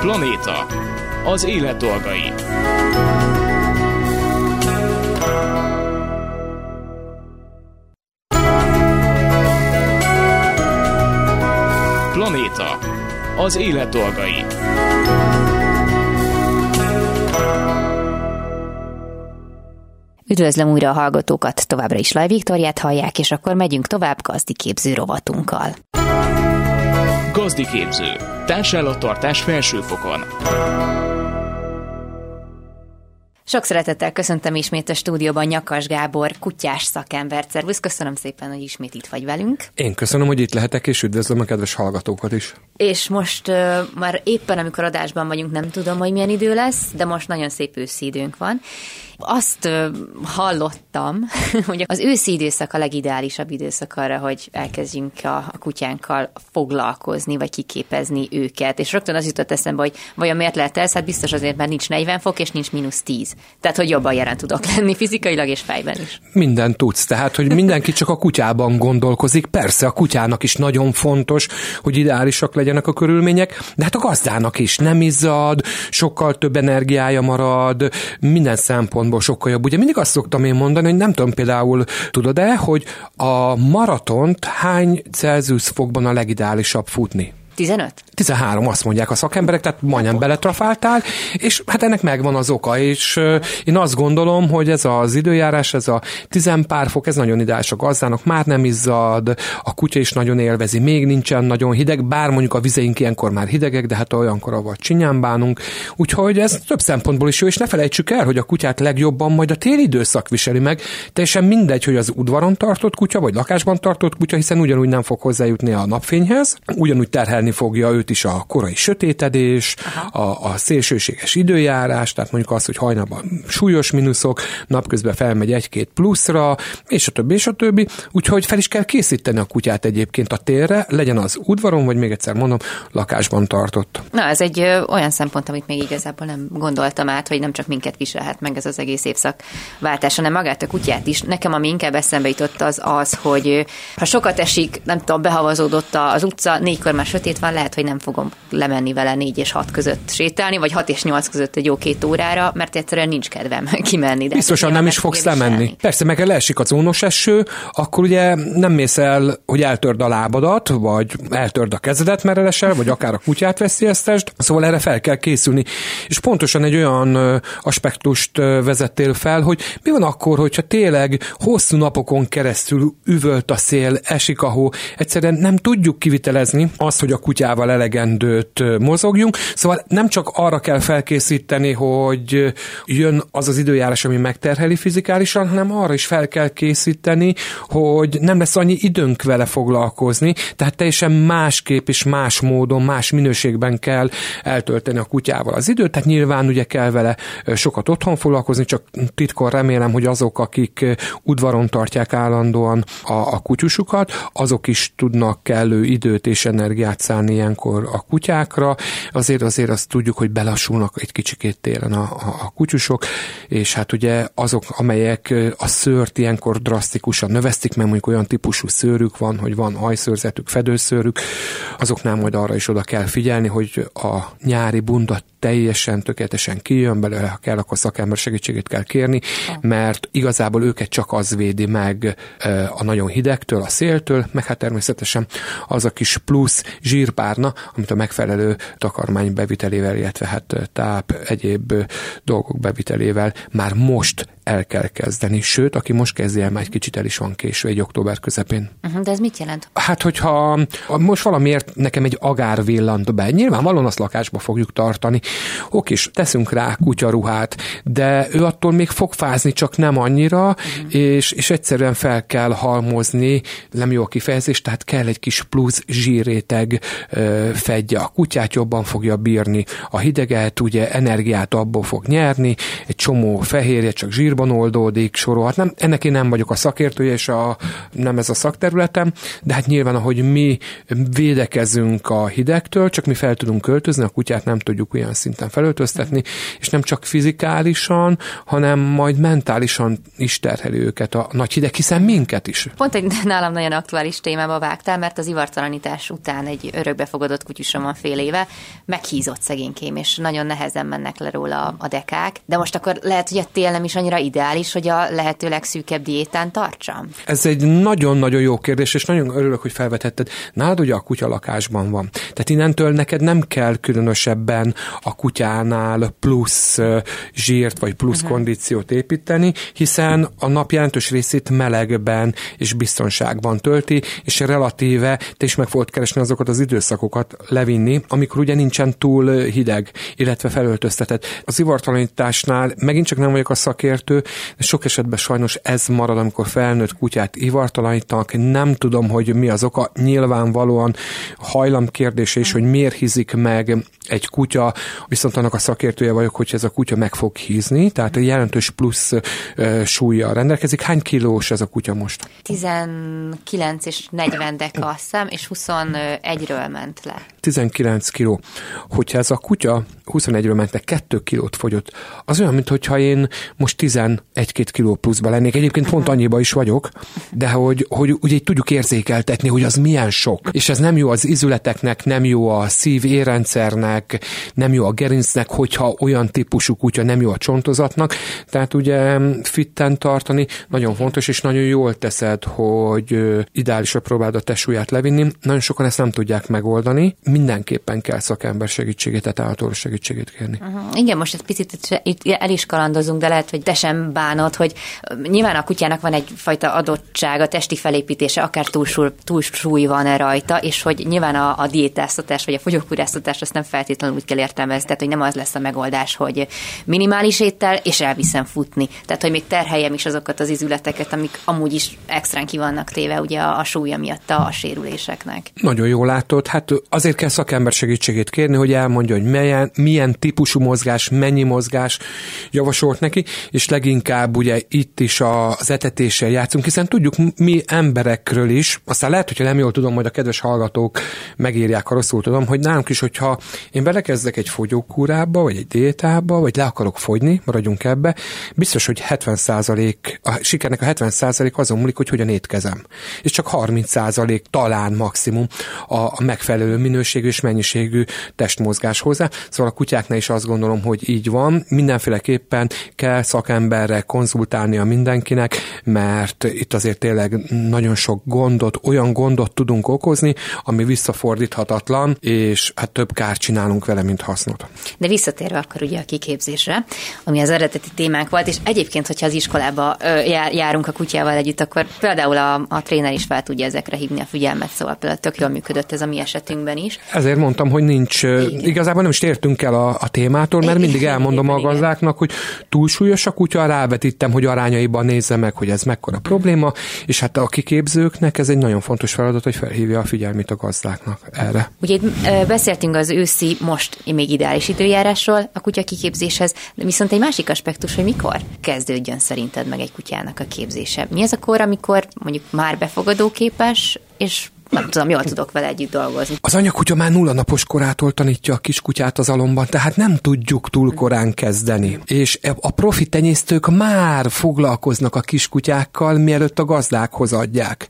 Planéta. Az élet dolgai. Planéta. Az élet dolgai. Üdvözlöm újra a hallgatókat, továbbra is Laj Viktoriát hallják, és akkor megyünk tovább gazdiképző rovatunkkal. Gazdiképző. Társállattartás felsőfokon. Sok szeretettel köszöntöm ismét a stúdióban Nyakas Gábor, kutyás szakember. Szervusz, köszönöm szépen, hogy ismét itt vagy velünk. Én köszönöm, hogy itt lehetek, és üdvözlöm a kedves hallgatókat is. És most uh, már éppen, amikor adásban vagyunk, nem tudom, hogy milyen idő lesz, de most nagyon szép őszi időnk van, azt hallottam, hogy az őszi időszak a legideálisabb időszak arra, hogy elkezdjünk a, a kutyánkkal foglalkozni, vagy kiképezni őket. És rögtön az jutott eszembe, hogy vajon miért lehet ez? Hát biztos azért, mert nincs 40 fok, és nincs mínusz 10. Tehát, hogy jobban jelen tudok lenni fizikailag és fejben is. Minden tudsz. Tehát, hogy mindenki csak a kutyában gondolkozik. Persze a kutyának is nagyon fontos, hogy ideálisak legyenek a körülmények, de hát a gazdának is nem izzad, sokkal több energiája marad, minden szempont szempontból sokkal jobb. Ugye mindig azt szoktam én mondani, hogy nem tudom például, tudod-e, hogy a maratont hány Celsius fokban a legideálisabb futni? 15? 13, azt mondják a szakemberek, tehát majdnem beletrafáltál, és hát ennek megvan az oka, és én azt gondolom, hogy ez az időjárás, ez a tizenpár fok, ez nagyon ideális a gazdának, már nem izzad, a kutya is nagyon élvezi, még nincsen nagyon hideg, bár mondjuk a vizeink ilyenkor már hidegek, de hát olyankor, ahol csinyán bánunk, úgyhogy ez több szempontból is jó, és ne felejtsük el, hogy a kutyát legjobban majd a téli időszak viseli meg, teljesen mindegy, hogy az udvaron tartott kutya, vagy lakásban tartott kutya, hiszen ugyanúgy nem fog hozzájutni a napfényhez, ugyanúgy terhelni fogja őt is a korai sötétedés, a, a szélsőséges időjárás, tehát mondjuk az, hogy hajnalban súlyos mínuszok, napközben felmegy egy-két pluszra, és a többi, és a többi. Úgyhogy fel is kell készíteni a kutyát egyébként a térre, legyen az udvaron, vagy még egyszer mondom, lakásban tartott. Na, ez egy ö, olyan szempont, amit még igazából nem gondoltam át, hogy nem csak minket viselhet meg ez az egész évszak váltás, hanem magát a kutyát is. Nekem, ami inkább eszembe jutott, az az, hogy ha sokat esik, nem tudom, behavazódott az utca, négykor már sötét van, lehet, hogy nem fogom lemenni vele 4 és 6 között sétálni, vagy 6 és 8 között egy jó két órára, mert egyszerűen nincs kedvem kimenni. De Biztosan nem is fogsz lemenni. Viselni. Persze, meg leesik az ónos eső, akkor ugye nem mész el, hogy eltörd a lábadat, vagy eltörd a kezedet, mert elesel, vagy akár a kutyát veszélyeztesd, szóval erre fel kell készülni. És pontosan egy olyan aspektust vezettél fel, hogy mi van akkor, hogyha tényleg hosszú napokon keresztül üvölt a szél, esik a hó, egyszerűen nem tudjuk kivitelezni azt, hogy a kutyával elegendőt mozogjunk, szóval nem csak arra kell felkészíteni, hogy jön az az időjárás, ami megterheli fizikálisan, hanem arra is fel kell készíteni, hogy nem lesz annyi időnk vele foglalkozni, tehát teljesen másképp és más módon, más minőségben kell eltölteni a kutyával az időt, tehát nyilván ugye kell vele sokat otthon foglalkozni, csak titkon remélem, hogy azok, akik udvaron tartják állandóan a, a kutyusukat, azok is tudnak kellő időt és energiát szállni ilyenkor a kutyákra, azért azért azt tudjuk, hogy belassulnak egy kicsikét télen a, a, a kutyusok, és hát ugye azok, amelyek a szőrt ilyenkor drasztikusan növesztik, mert mondjuk olyan típusú szőrük van, hogy van hajszőrzetük, fedőszőrük, azoknál majd arra is oda kell figyelni, hogy a nyári bunda teljesen, tökéletesen kijön belőle, ha kell, akkor szakember segítségét kell kérni, mert igazából őket csak az védi meg a nagyon hidegtől, a széltől, meg hát természetesen az a kis plusz zsírpárna, amit a megfelelő takarmány bevitelével, illetve hát táp, egyéb dolgok bevitelével már most el kell kezdeni. Sőt, aki most kezdi el, már egy kicsit el is van késő, egy október közepén. Uh-huh, de ez mit jelent? Hát, hogyha most valamiért nekem egy agár villant be, nyilvánvalóan azt lakásba fogjuk tartani. Oké, és teszünk rá kutyaruhát, de ő attól még fog fázni, csak nem annyira, uh-huh. és, és egyszerűen fel kell halmozni, nem jó a kifejezés, tehát kell egy kis plusz zsíréteg ö, fedje. A kutyát jobban fogja bírni, a hideget, ugye energiát abból fog nyerni, egy csomó fehérje csak zsír sírban oldódik, sorolhat. Nem, ennek én nem vagyok a szakértője, és a, nem ez a szakterületem, de hát nyilván, ahogy mi védekezünk a hidegtől, csak mi fel tudunk költözni, a kutyát nem tudjuk olyan szinten felöltöztetni, és nem csak fizikálisan, hanem majd mentálisan is terheli őket a nagy hideg, hiszen minket is. Pont egy nálam nagyon aktuális témába vágtál, mert az ivartalanítás után egy örökbefogadott kutyusom van fél éve, meghízott szegénykém, és nagyon nehezen mennek le róla a dekák. De most akkor lehet, hogy a tél nem is annyira ideális, hogy a lehető legszűkebb diétán tartsam? Ez egy nagyon-nagyon jó kérdés, és nagyon örülök, hogy felvetetted. Nálad ugye a kutya lakásban van. Tehát innentől neked nem kell különösebben a kutyánál plusz zsírt vagy plusz uh-huh. kondíciót építeni, hiszen a nap jelentős részét melegben és biztonságban tölti, és relatíve te is meg fogod keresni azokat az időszakokat levinni, amikor ugye nincsen túl hideg, illetve felöltöztetett. Az ivartalanításnál megint csak nem vagyok a szakértő, de sok esetben sajnos ez marad, amikor felnőtt kutyát ivartalanítanak. Nem tudom, hogy mi az oka. Nyilvánvalóan hajlam kérdése is, hogy miért hízik meg egy kutya, viszont annak a szakértője vagyok, hogy ez a kutya meg fog hízni, tehát egy jelentős plusz uh, súlya rendelkezik. Hány kilós ez a kutya most? 19 és 40 deka azt hiszem, és 21-ről ment le. 19 kiló. Hogyha ez a kutya 21-ről ment le, 2 kilót fogyott, az olyan, mintha én most 11-2 kiló pluszba lennék. Egyébként pont annyiba is vagyok, de hogy, hogy ugye tudjuk érzékeltetni, hogy az milyen sok. És ez nem jó az izületeknek, nem jó a szív érrendszernek, nem jó a gerincnek, hogyha olyan típusú kutya nem jó a csontozatnak. Tehát ugye fitten tartani nagyon fontos, és nagyon jól teszed, hogy ideálisra próbáld a testsúlyát levinni. Nagyon sokan ezt nem tudják megoldani. Mindenképpen kell szakember segítségét, tehát állatorvos segítségét kérni. Uh-huh. Igen, most egy picit itt el is kalandozunk, de lehet, hogy te sem bánod, hogy nyilván a kutyának van egyfajta adottsága, testi felépítése, akár túlsúly, túlsúly van-e rajta, és hogy nyilván a, a diétáztatás vagy a fogyókúráztatás azt nem feltétlenül úgy kell értelmezni, tehát hogy nem az lesz a megoldás, hogy minimális éttel, és elviszem futni. Tehát, hogy még terheljem is azokat az izületeket, amik amúgy is extrán ki vannak téve ugye a, a súlya miatt a, a sérüléseknek. Nagyon jól látod. Hát azért kell szakember segítségét kérni, hogy elmondja, hogy milyen, milyen típusú mozgás, mennyi mozgás javasolt neki, és leginkább ugye itt is az etetéssel játszunk, hiszen tudjuk mi emberekről is, aztán lehet, hogyha nem jól tudom, hogy a kedves hallgatók megírják, ha rosszul tudom, hogy nálunk is, hogyha én belekezdek egy fogyókúrába, vagy egy diétába, vagy le akarok fogyni, maradjunk ebbe, biztos, hogy 70% a sikernek a 70 azon múlik, hogy hogyan étkezem. És csak 30% talán maximum a, a megfelelő minőségű és mennyiségű testmozgás hozzá. Szóval a kutyáknál is azt gondolom, hogy így van. Mindenféleképpen kell szakemberre konzultálnia mindenkinek, mert itt azért tényleg nagyon sok gondot, olyan gondot tudunk okozni, ami visszafordíthatatlan, és hát több kárt csinálunk vele, mint hasznot. De visszatérve akkor ugye a kiképzésre, ami az eredeti témánk volt, és egyébként, hogyha az iskolába jár, járunk a kutyával együtt, akkor például a, a tréner is fel tudja ezekre hívni a figyelmet, szóval például tök jól működött ez a mi esetünkben is. Ezért mondtam, hogy nincs, igen. igazából nem is tértünk el a, a témától, mert mindig elmondom a gazdáknak, hogy túlsúlyos a kutya, rávetítem, hogy arányaiban nézze meg, hogy ez mekkora probléma, és hát a kiképzőknek ez egy nagyon fontos feladat, hogy felhívja a figyelmét a gazdáknak erre. Ugye beszéltünk az őszi, most még ideális időjárásról a kutya kiképzéshez, de viszont egy másik aspektus, hogy mikor kezdődjön szerinted meg egy kutyának a képzése. Mi az a kor, amikor mondjuk már befogadóképes, és nem tudom, jól tudok vele együtt dolgozni. Az anyakutya már nulla napos korától tanítja a kiskutyát az alomban, tehát nem tudjuk túl korán kezdeni. És e- a profi tenyésztők már foglalkoznak a kiskutyákkal, mielőtt a gazdákhoz adják.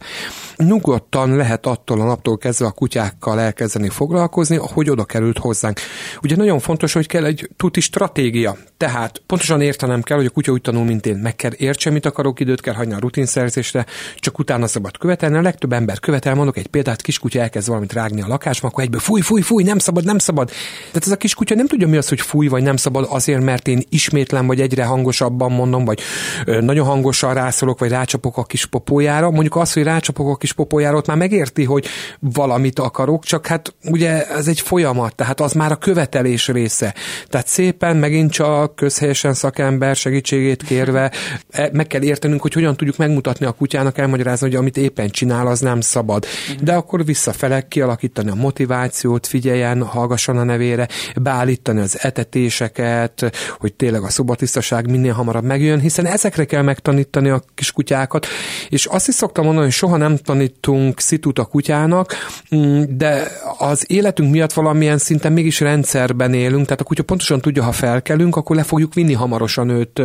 Nyugodtan lehet attól a naptól kezdve a kutyákkal elkezdeni foglalkozni, ahogy oda került hozzánk. Ugye nagyon fontos, hogy kell egy tuti stratégia. Tehát pontosan értenem kell, hogy a kutya úgy tanul, mint én. Meg kell értse, mit akarok, időt kell hagyni a rutinszerzésre, csak utána szabad követelni. A legtöbb ember követel, mondok egy példát, kiskutya elkezd valamit rágni a lakásba, akkor egyből fúj, fúj, fúj, nem szabad, nem szabad. Tehát ez a kiskutya nem tudja mi az, hogy fúj vagy nem szabad azért, mert én ismétlen vagy egyre hangosabban mondom, vagy nagyon hangosan rászolok, vagy rácsapok a kis popójára. Mondjuk az, hogy rácsapok a kis popójára, ott már megérti, hogy valamit akarok, csak hát ugye ez egy folyamat, tehát az már a követelés része. Tehát szépen megint csak közhelyesen szakember segítségét kérve e, meg kell értenünk, hogy hogyan tudjuk megmutatni a kutyának, elmagyarázni, hogy amit éppen csinál, az nem szabad. De akkor visszafele kialakítani a motivációt, figyeljen, hallgasson a nevére, beállítani az etetéseket, hogy tényleg a szobatisztaság minél hamarabb megjön, hiszen ezekre kell megtanítani a kiskutyákat. És azt is szoktam mondani, hogy soha nem tanítunk szitut a kutyának, mm, de az életünk miatt valamilyen szinten mégis rendszerben élünk, tehát a kutya pontosan tudja, ha felkelünk, akkor le fogjuk vinni hamarosan őt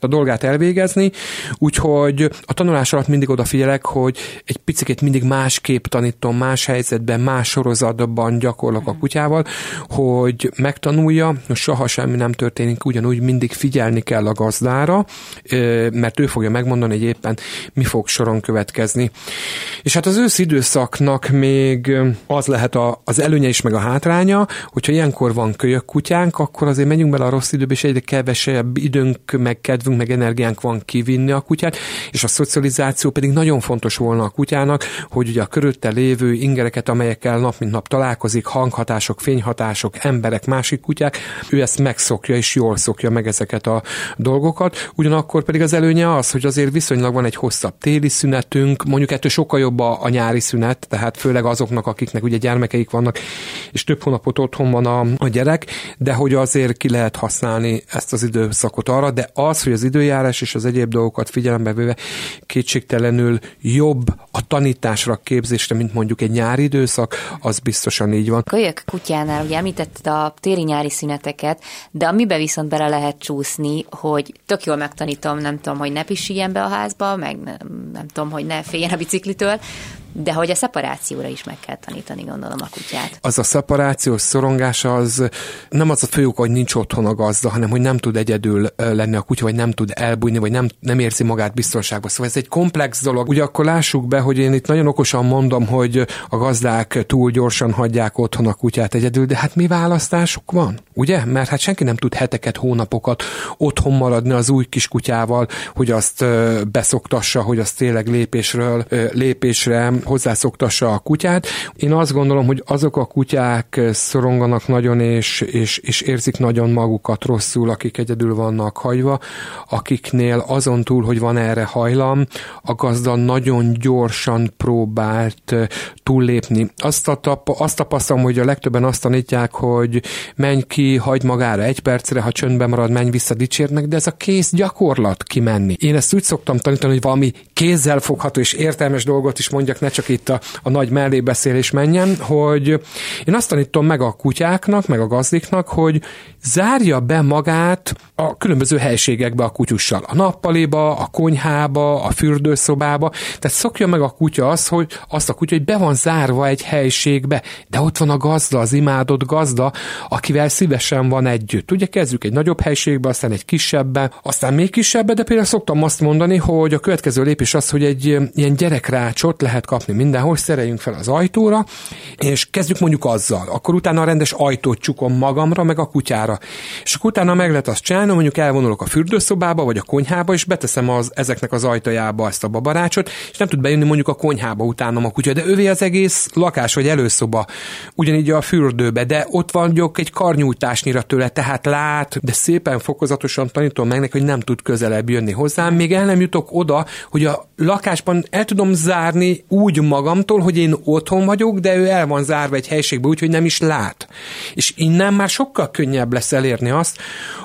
a dolgát elvégezni, úgyhogy a tanulás alatt mindig odafigyelek, hogy egy picit mindig másképp tanítom, más helyzetben, más sorozatban gyakorlok a kutyával, hogy megtanulja, soha semmi nem történik, ugyanúgy mindig figyelni kell a gazdára, mert ő fogja megmondani, hogy éppen mi fog soron következni. És hát az ősz időszaknak még az lehet a, az előnye is, meg a hátránya, hogyha ilyenkor van kölyök kutyánk, akkor azért menjünk bele a rossz időbe, és egyre kevesebb időnk, meg kedvünk, meg energiánk van kivinni a kutyát, és a szocializáció pedig nagyon fontos volna a kutyának, hogy ugye a körülötte lévő ingereket, amelyekkel nap mint nap találkozik, hanghatások, fényhatások, emberek, másik kutyák, ő ezt megszokja és jól szokja meg ezeket a dolgokat. Ugyanakkor pedig az előnye az, hogy azért viszonylag van egy hosszabb téli szünetünk, mondjuk ettől sokkal jobb a, a nyári szünet, tehát főleg azoknak, akiknek ugye gyermekeik vannak, és több hónapot otthon van a, a gyerek, de hogy azért ki lehet használni ezt az időszakot arra, de az, hogy az időjárás és az egyéb dolgokat figyelembe véve kétségtelenül jobb a tanításra, képzésre, mint mondjuk egy nyári időszak, az biztosan így van. Kölyök kutyánál ugye említetted a téli-nyári szüneteket, de amiben viszont bele lehet csúszni, hogy tök jól megtanítom, nem tudom, hogy ne pisiljen be a házba, meg nem, nem tudom, hogy ne féljen a biciklitől, de hogy a szeparációra is meg kell tanítani, gondolom a kutyát. Az a szeparációs szorongás az nem az a fő hogy nincs otthon a gazda, hanem hogy nem tud egyedül lenni a kutya, vagy nem tud elbújni, vagy nem, nem érzi magát biztonságban. Szóval ez egy komplex dolog. Ugye akkor lássuk be, hogy én itt nagyon okosan mondom, hogy a gazdák túl gyorsan hagyják otthon a kutyát egyedül, de hát mi választásuk van? Ugye? Mert hát senki nem tud heteket, hónapokat otthon maradni az új kis kutyával, hogy azt beszoktassa, hogy azt tényleg lépésről lépésre hozzászoktassa a kutyát. Én azt gondolom, hogy azok a kutyák szoronganak nagyon és, és, és érzik nagyon magukat rosszul, akik egyedül vannak hagyva, akiknél azon túl, hogy van erre hajlam, a gazda nagyon gyorsan próbált túllépni. Azt, a tap, azt tapasztalom, hogy a legtöbben azt tanítják, hogy menj ki, hagyd magára egy percre, ha csöndben marad, menj vissza, dicsérnek, de ez a kész gyakorlat kimenni. Én ezt úgy szoktam tanítani, hogy valami kézzel fogható és értelmes dolgot is mondjak, ne csak itt a, a nagy mellébeszélés menjen, hogy én azt tanítom meg a kutyáknak, meg a gazdiknak, hogy zárja be magát a különböző helységekbe a kutyussal. A nappaliba, a konyhába, a fürdőszobába. Tehát szokja meg a kutya azt, hogy azt a kutya, hogy be van zárva egy helységbe, de ott van a gazda, az imádott gazda, akivel szívesen van együtt. Ugye kezdjük egy nagyobb helységbe, aztán egy kisebbbe, aztán még kisebbe, de például szoktam azt mondani, hogy a következő lépés az, hogy egy ilyen gyerekrácsot lehet kapni mindenhol, szereljünk fel az ajtóra, és kezdjük mondjuk azzal. Akkor utána a rendes ajtót csukom magamra, meg a kutyára. És akkor utána meg lehet azt csinálni, mondjuk elvonulok a fürdőszobába, vagy a konyhába, és beteszem az, ezeknek az ajtajába ezt a babarácsot, és nem tud bejönni mondjuk a konyhába utána a kutya, de ővé az egész lakás vagy előszoba, ugyanígy a fürdőbe, de ott van gyok egy karnyújtásnyira tőle, tehát lát, de szépen fokozatosan tanítom meg neki, hogy nem tud közelebb jönni hozzám, még el nem jutok oda, hogy a lakásban el tudom zárni úgy magamtól, hogy én otthon vagyok, de ő el van zárva egy helységbe, úgyhogy nem is lát. És innen már sokkal könnyebb lesz elérni azt,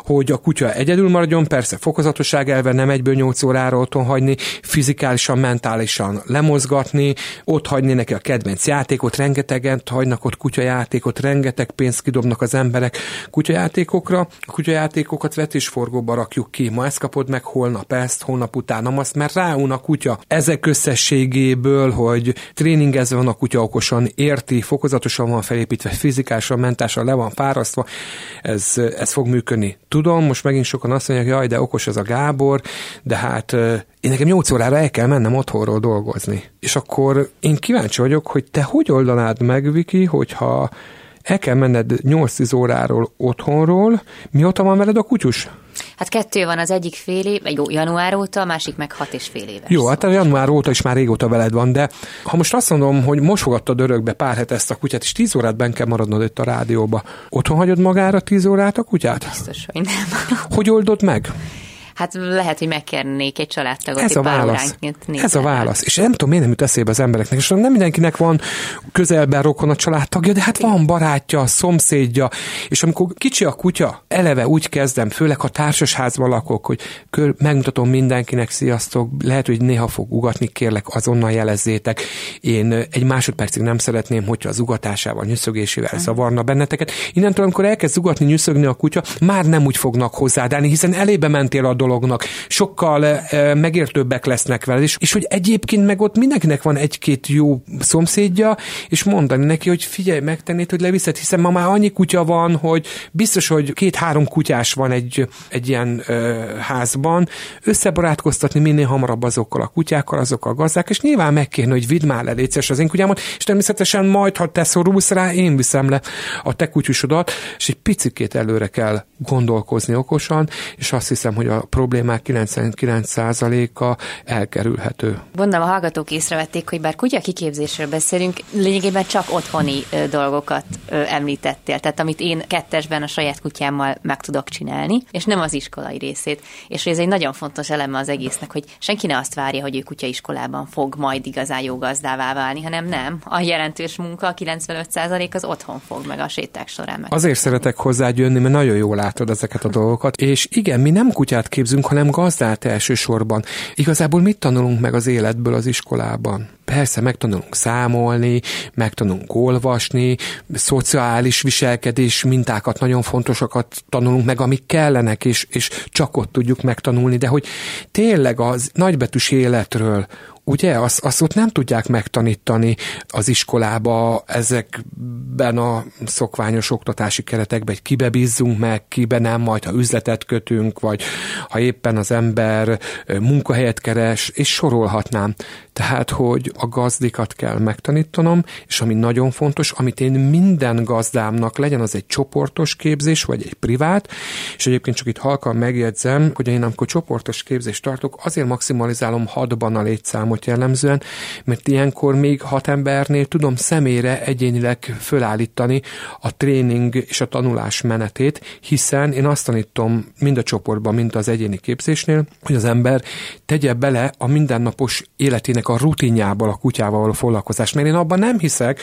hogy a kutya egyedül maradjon, persze fokozatosság elve nem egyből 8 órára otthon hagyni, fizikálisan, mentálisan lemozgatni, ott hagyni neki a kedvenc játékot, rengeteget hagynak ott kutyajátékot, rengeteg pénzt kidobnak az emberek kutyajátékokra, a kutyajátékokat vetésforgóba rakjuk ki, ma ezt kapod meg, holnap ezt, holnap utána azt, mert ráun kutya ezek összességéből, hogy tréningezve van a kutya okosan, érti, fokozatosan van felépítve, fizikálisan, mentálisan le van fárasztva, ez, ez fog működni. Tudom, most megint sokan azt mondják, jaj, de okos ez a Gábor, de hát én nekem 8 órára el kell mennem otthonról dolgozni. És akkor én kíváncsi vagyok, hogy te hogy oldanád meg, Viki, hogyha el kell menned 8-10 óráról otthonról, mióta van veled a kutyus? Hát kettő van, az egyik fél év, jó, január óta, a másik meg hat és fél éves. Jó, hát a január óta is már régóta veled van, de ha most azt mondom, hogy most fogadtad örökbe pár het ezt a kutyát, és tíz órát ben kell maradnod itt a rádióba, otthon hagyod magára tíz órát a kutyát? Biztos, hogy nem. Hogy oldod meg? Hát lehet, hogy megkérnék egy családtagot. Ez a válasz. Ez a válasz. És nem tudom, miért nem jut eszébe az embereknek. És nem mindenkinek van közelben rokon a családtagja, de hát van barátja, szomszédja. És amikor kicsi a kutya, eleve úgy kezdem, főleg ha társasházban lakok, hogy kör, megmutatom mindenkinek, sziasztok, lehet, hogy néha fog ugatni, kérlek, azonnal jelezzétek. Én egy másodpercig nem szeretném, hogyha az ugatásával, nyűszögésével mm. zavarna benneteket. Innentől, amikor elkezd ugatni, nyűszögni a kutya, már nem úgy fognak hozzádállni, hiszen elébe mentél a dolog dolognak, sokkal e, megértőbbek lesznek vele, és, és hogy egyébként meg ott mindenkinek van egy-két jó szomszédja, és mondani neki, hogy figyelj, megtennéd, hogy leviszed, hiszen ma már annyi kutya van, hogy biztos, hogy két-három kutyás van egy, egy ilyen ö, házban, összebarátkoztatni minél hamarabb azokkal a kutyákkal, azokkal a gazdák, és nyilván meg kéne, hogy vidd már le az én kutyámat, és természetesen majd, ha te szorulsz rá, én viszem le a te kutyusodat, és egy picikét előre kell gondolkozni okosan, és azt hiszem, hogy a problémák 99%-a elkerülhető. Gondolom a hallgatók észrevették, hogy bár kutya kiképzésről beszélünk, lényegében csak otthoni dolgokat említettél, tehát amit én kettesben a saját kutyámmal meg tudok csinálni, és nem az iskolai részét. És ez egy nagyon fontos eleme az egésznek, hogy senki ne azt várja, hogy ő kutyaiskolában fog majd igazán jó gazdává válni, hanem nem. A jelentős munka, a 95% az otthon fog meg a séták során meg. Azért szeretek hozzájönni, mert nagyon jól látod ezeket a dolgokat, és igen, mi nem kutyát képzünk, képzünk, hanem gazdát elsősorban. Igazából mit tanulunk meg az életből az iskolában? Persze megtanulunk számolni, megtanulunk olvasni, szociális viselkedés mintákat, nagyon fontosakat tanulunk meg, amik kellenek, és, és csak ott tudjuk megtanulni, de hogy tényleg az nagybetűs életről, ugye, azt, azt ott nem tudják megtanítani az iskolába ezekben a szokványos oktatási keretekben, hogy kibe bízzunk meg, kibe nem, majd ha üzletet kötünk, vagy ha éppen az ember munkahelyet keres, és sorolhatnám. Tehát, hogy a gazdikat kell megtanítanom, és ami nagyon fontos, amit én minden gazdámnak legyen az egy csoportos képzés, vagy egy privát, és egyébként csak itt halkan megjegyzem, hogy én amikor csoportos képzést tartok, azért maximalizálom hatban a létszámot jellemzően, mert ilyenkor még hat embernél tudom személyre egyénileg fölállítani a tréning és a tanulás menetét, hiszen én azt tanítom mind a csoportban, mind az egyéni képzésnél, hogy az ember tegye bele a mindennapos életének a rutinjából a kutyával való foglalkozást. Mert én abban nem hiszek,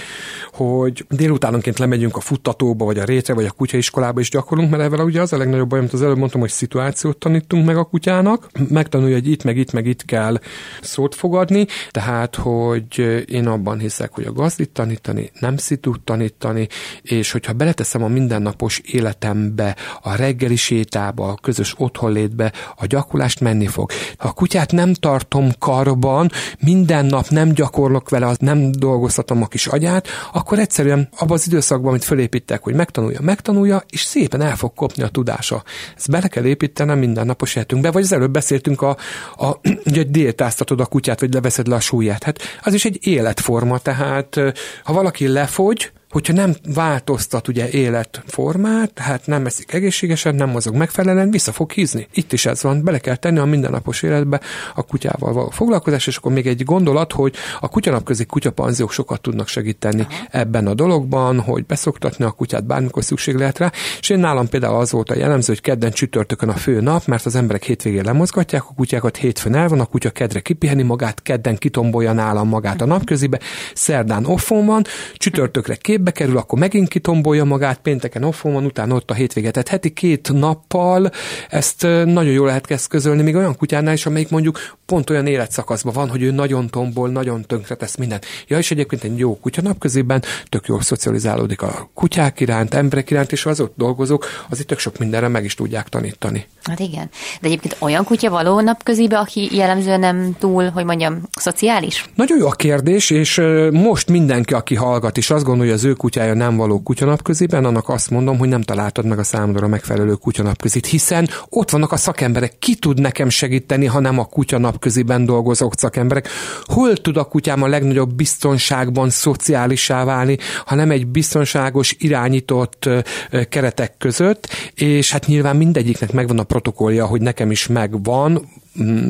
hogy délutánonként lemegyünk a futtatóba, vagy a rétre, vagy a kutyaiskolába is gyakorlunk, mert ezzel ugye az a legnagyobb baj, amit az előbb mondtam, hogy szituációt tanítunk meg a kutyának, megtanulja, hogy itt, meg itt, meg itt kell szót fogadni, tehát, hogy én abban hiszek, hogy a gazdit tanítani, nem szitút tanítani, és hogyha beleteszem a mindennapos életembe, a reggeli sétába, a közös otthonlétbe, a gyakorlást menni fog. Ha a kutyát nem tartom karban, minden nap nem gyakorlok vele, nem dolgoztatom a kis agyát, akkor egyszerűen abban az időszakban, amit fölépítek, hogy megtanulja, megtanulja, és szépen el fog kopni a tudása. Ezt bele kell építenem mindennapos életünkbe, vagy az előbb beszéltünk a, a hogy diétáztatod a kutyát, vagy leveszed le a súlyát. Hát az is egy életforma, tehát ha valaki lefogy, hogyha nem változtat ugye életformát, tehát nem eszik egészségesen, nem mozog megfelelően, vissza fog hízni. Itt is ez van, bele kell tenni a mindennapos életbe a kutyával való foglalkozás, és akkor még egy gondolat, hogy a kutyanapközi kutyapanziók sokat tudnak segíteni Aha. ebben a dologban, hogy beszoktatni a kutyát bármikor szükség lehet rá, és én nálam például az volt a jellemző, hogy kedden csütörtökön a fő nap, mert az emberek hétvégén lemozgatják a kutyákat, hétfőn el van, a kutya kedre kipiheni magát, kedden kitombolja nálam magát a napközibe, szerdán offon van, csütörtökre képbe kerül, akkor megint kitombolja magát, pénteken offon van, utána ott a hétvége. Tehát heti két nappal ezt nagyon jól lehet kezd közölni, még olyan kutyánál is, amelyik mondjuk pont olyan életszakaszban van, hogy ő nagyon tombol, nagyon tönkretesz mindent. Ja, és egyébként egy jó kutya napközében tök jól szocializálódik a kutyák iránt, emberek iránt, és az ott dolgozók, az itt tök sok mindenre meg is tudják tanítani. Hát igen. De egyébként olyan kutya való napközibe, aki jellemzően nem túl, hogy mondjam, szociális? Nagyon jó a kérdés, és most mindenki, aki hallgat, és azt gondolja, hogy az ő kutyája nem való kutyanapköziben, annak azt mondom, hogy nem találtad meg a számodra megfelelő kutyanapközit, hiszen ott vannak a szakemberek. Ki tud nekem segíteni, ha nem a kutyanapköziben dolgozók szakemberek? Hol tud a kutyám a legnagyobb biztonságban szociálisá válni, ha nem egy biztonságos, irányított keretek között, és hát nyilván mindegyiknek megvan a protokollja, hogy nekem is megvan,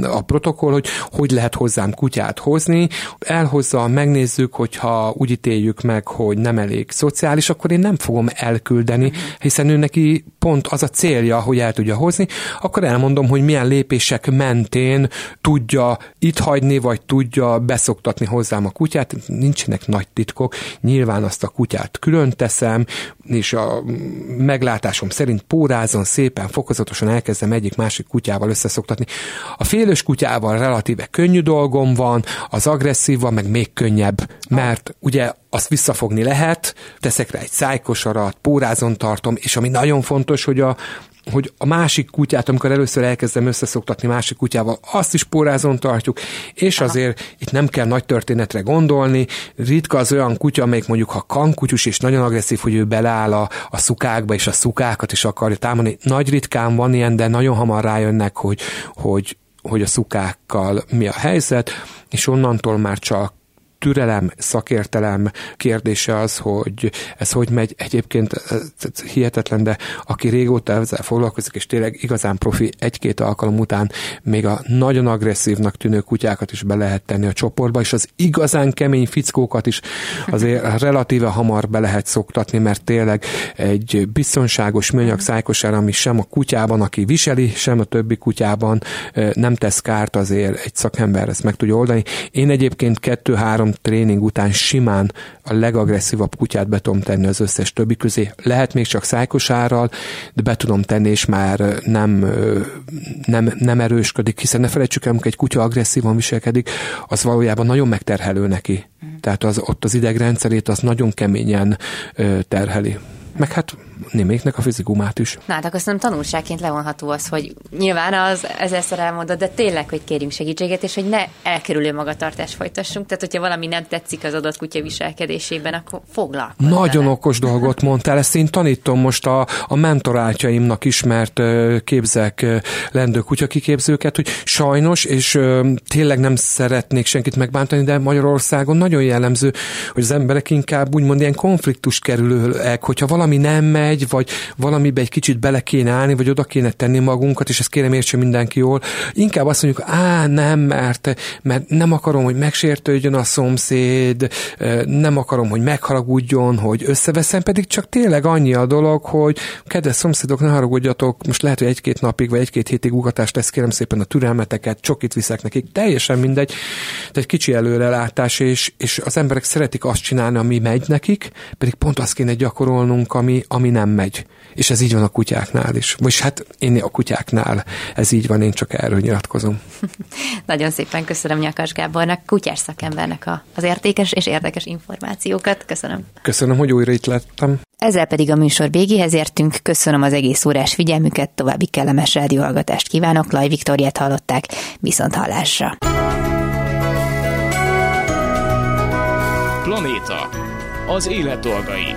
a protokoll, hogy hogy lehet hozzám kutyát hozni. Elhozza, megnézzük, hogyha úgy ítéljük meg, hogy nem elég szociális, akkor én nem fogom elküldeni, hiszen ő neki pont az a célja, hogy el tudja hozni, akkor elmondom, hogy milyen lépések mentén tudja itt hagyni, vagy tudja beszoktatni hozzám a kutyát. Nincsenek nagy titkok. Nyilván azt a kutyát külön teszem, és a meglátásom szerint pórázon szépen, fokozatosan elkezdem egyik-másik kutyával összeszoktatni. A félős kutyával relatíve könnyű dolgom van, az agresszívval meg még könnyebb, mert ugye azt visszafogni lehet, teszek rá egy szájkosarat, pórázon tartom, és ami nagyon fontos, hogy a, hogy a másik kutyát, amikor először elkezdem összeszoktatni másik kutyával, azt is pórázon tartjuk, és Aha. azért itt nem kell nagy történetre gondolni. Ritka az olyan kutya, amelyik mondjuk, ha kankutyus és nagyon agresszív, hogy ő beleáll a, a szukákba, és a szukákat is akarja támadni. Nagy ritkán van ilyen, de nagyon hamar rájönnek, hogy, hogy hogy a szukákkal mi a helyzet, és onnantól már csak türelem, szakértelem kérdése az, hogy ez hogy megy. Egyébként ez hihetetlen, de aki régóta ezzel foglalkozik, és tényleg igazán profi egy-két alkalom után még a nagyon agresszívnak tűnő kutyákat is be lehet tenni a csoportba, és az igazán kemény fickókat is azért relatíve hamar be lehet szoktatni, mert tényleg egy biztonságos műanyag szájkosár, ami sem a kutyában, aki viseli, sem a többi kutyában nem tesz kárt, azért egy szakember ezt meg tudja oldani. Én egyébként kettő-három tréning után simán a legagresszívabb kutyát be tudom tenni az összes többi közé. Lehet még csak szájkosárral, de be tudom tenni, és már nem, nem, nem erősködik, hiszen ne felejtsük el, amikor egy kutya agresszívan viselkedik, az valójában nagyon megterhelő neki. Mm. Tehát az, ott az idegrendszerét az nagyon keményen terheli. Meg hát némelyiknek a fizikumát is. Na, hát akkor szerintem tanulságként levonható az, hogy nyilván az ezerszer elmondod, de tényleg, hogy kérjünk segítséget, és hogy ne elkerülő magatartást folytassunk. Tehát, hogyha valami nem tetszik az adott kutya viselkedésében, akkor foglalkozz. Nagyon vele. okos dolgot mondtál, ezt én tanítom most a, a mentorátjaimnak is, mert képzek lendő kutyakiképzőket, hogy sajnos, és tényleg nem szeretnék senkit megbántani, de Magyarországon nagyon jellemző, hogy az emberek inkább úgymond ilyen konfliktus kerülőek, hogyha valami nem megy, megy, vagy valamibe egy kicsit bele kéne állni, vagy oda kéne tenni magunkat, és ezt kérem értse mindenki jól. Inkább azt mondjuk, á, nem, mert, mert nem akarom, hogy megsértődjön a szomszéd, nem akarom, hogy megharagudjon, hogy összeveszem, pedig csak tényleg annyi a dolog, hogy kedves szomszédok, ne haragudjatok, most lehet, hogy egy-két napig, vagy egy-két hétig ugatást lesz, kérem szépen a türelmeteket, csokit viszek nekik, teljesen mindegy, de egy kicsi előrelátás, és, és az emberek szeretik azt csinálni, ami megy nekik, pedig pont azt kéne gyakorolnunk, ami, ami nem megy. És ez így van a kutyáknál is. Most hát én a kutyáknál ez így van, én csak erről nyilatkozom. Nagyon szépen köszönöm Nyakas Gábornak, kutyás szakembernek a, az értékes és érdekes információkat. Köszönöm. Köszönöm, hogy újra itt lettem. Ezzel pedig a műsor végéhez értünk. Köszönöm az egész órás figyelmüket, további kellemes rádióhallgatást kívánok. Laj Viktoriát hallották, viszont hallásra. Planéta. Az élet dolgai.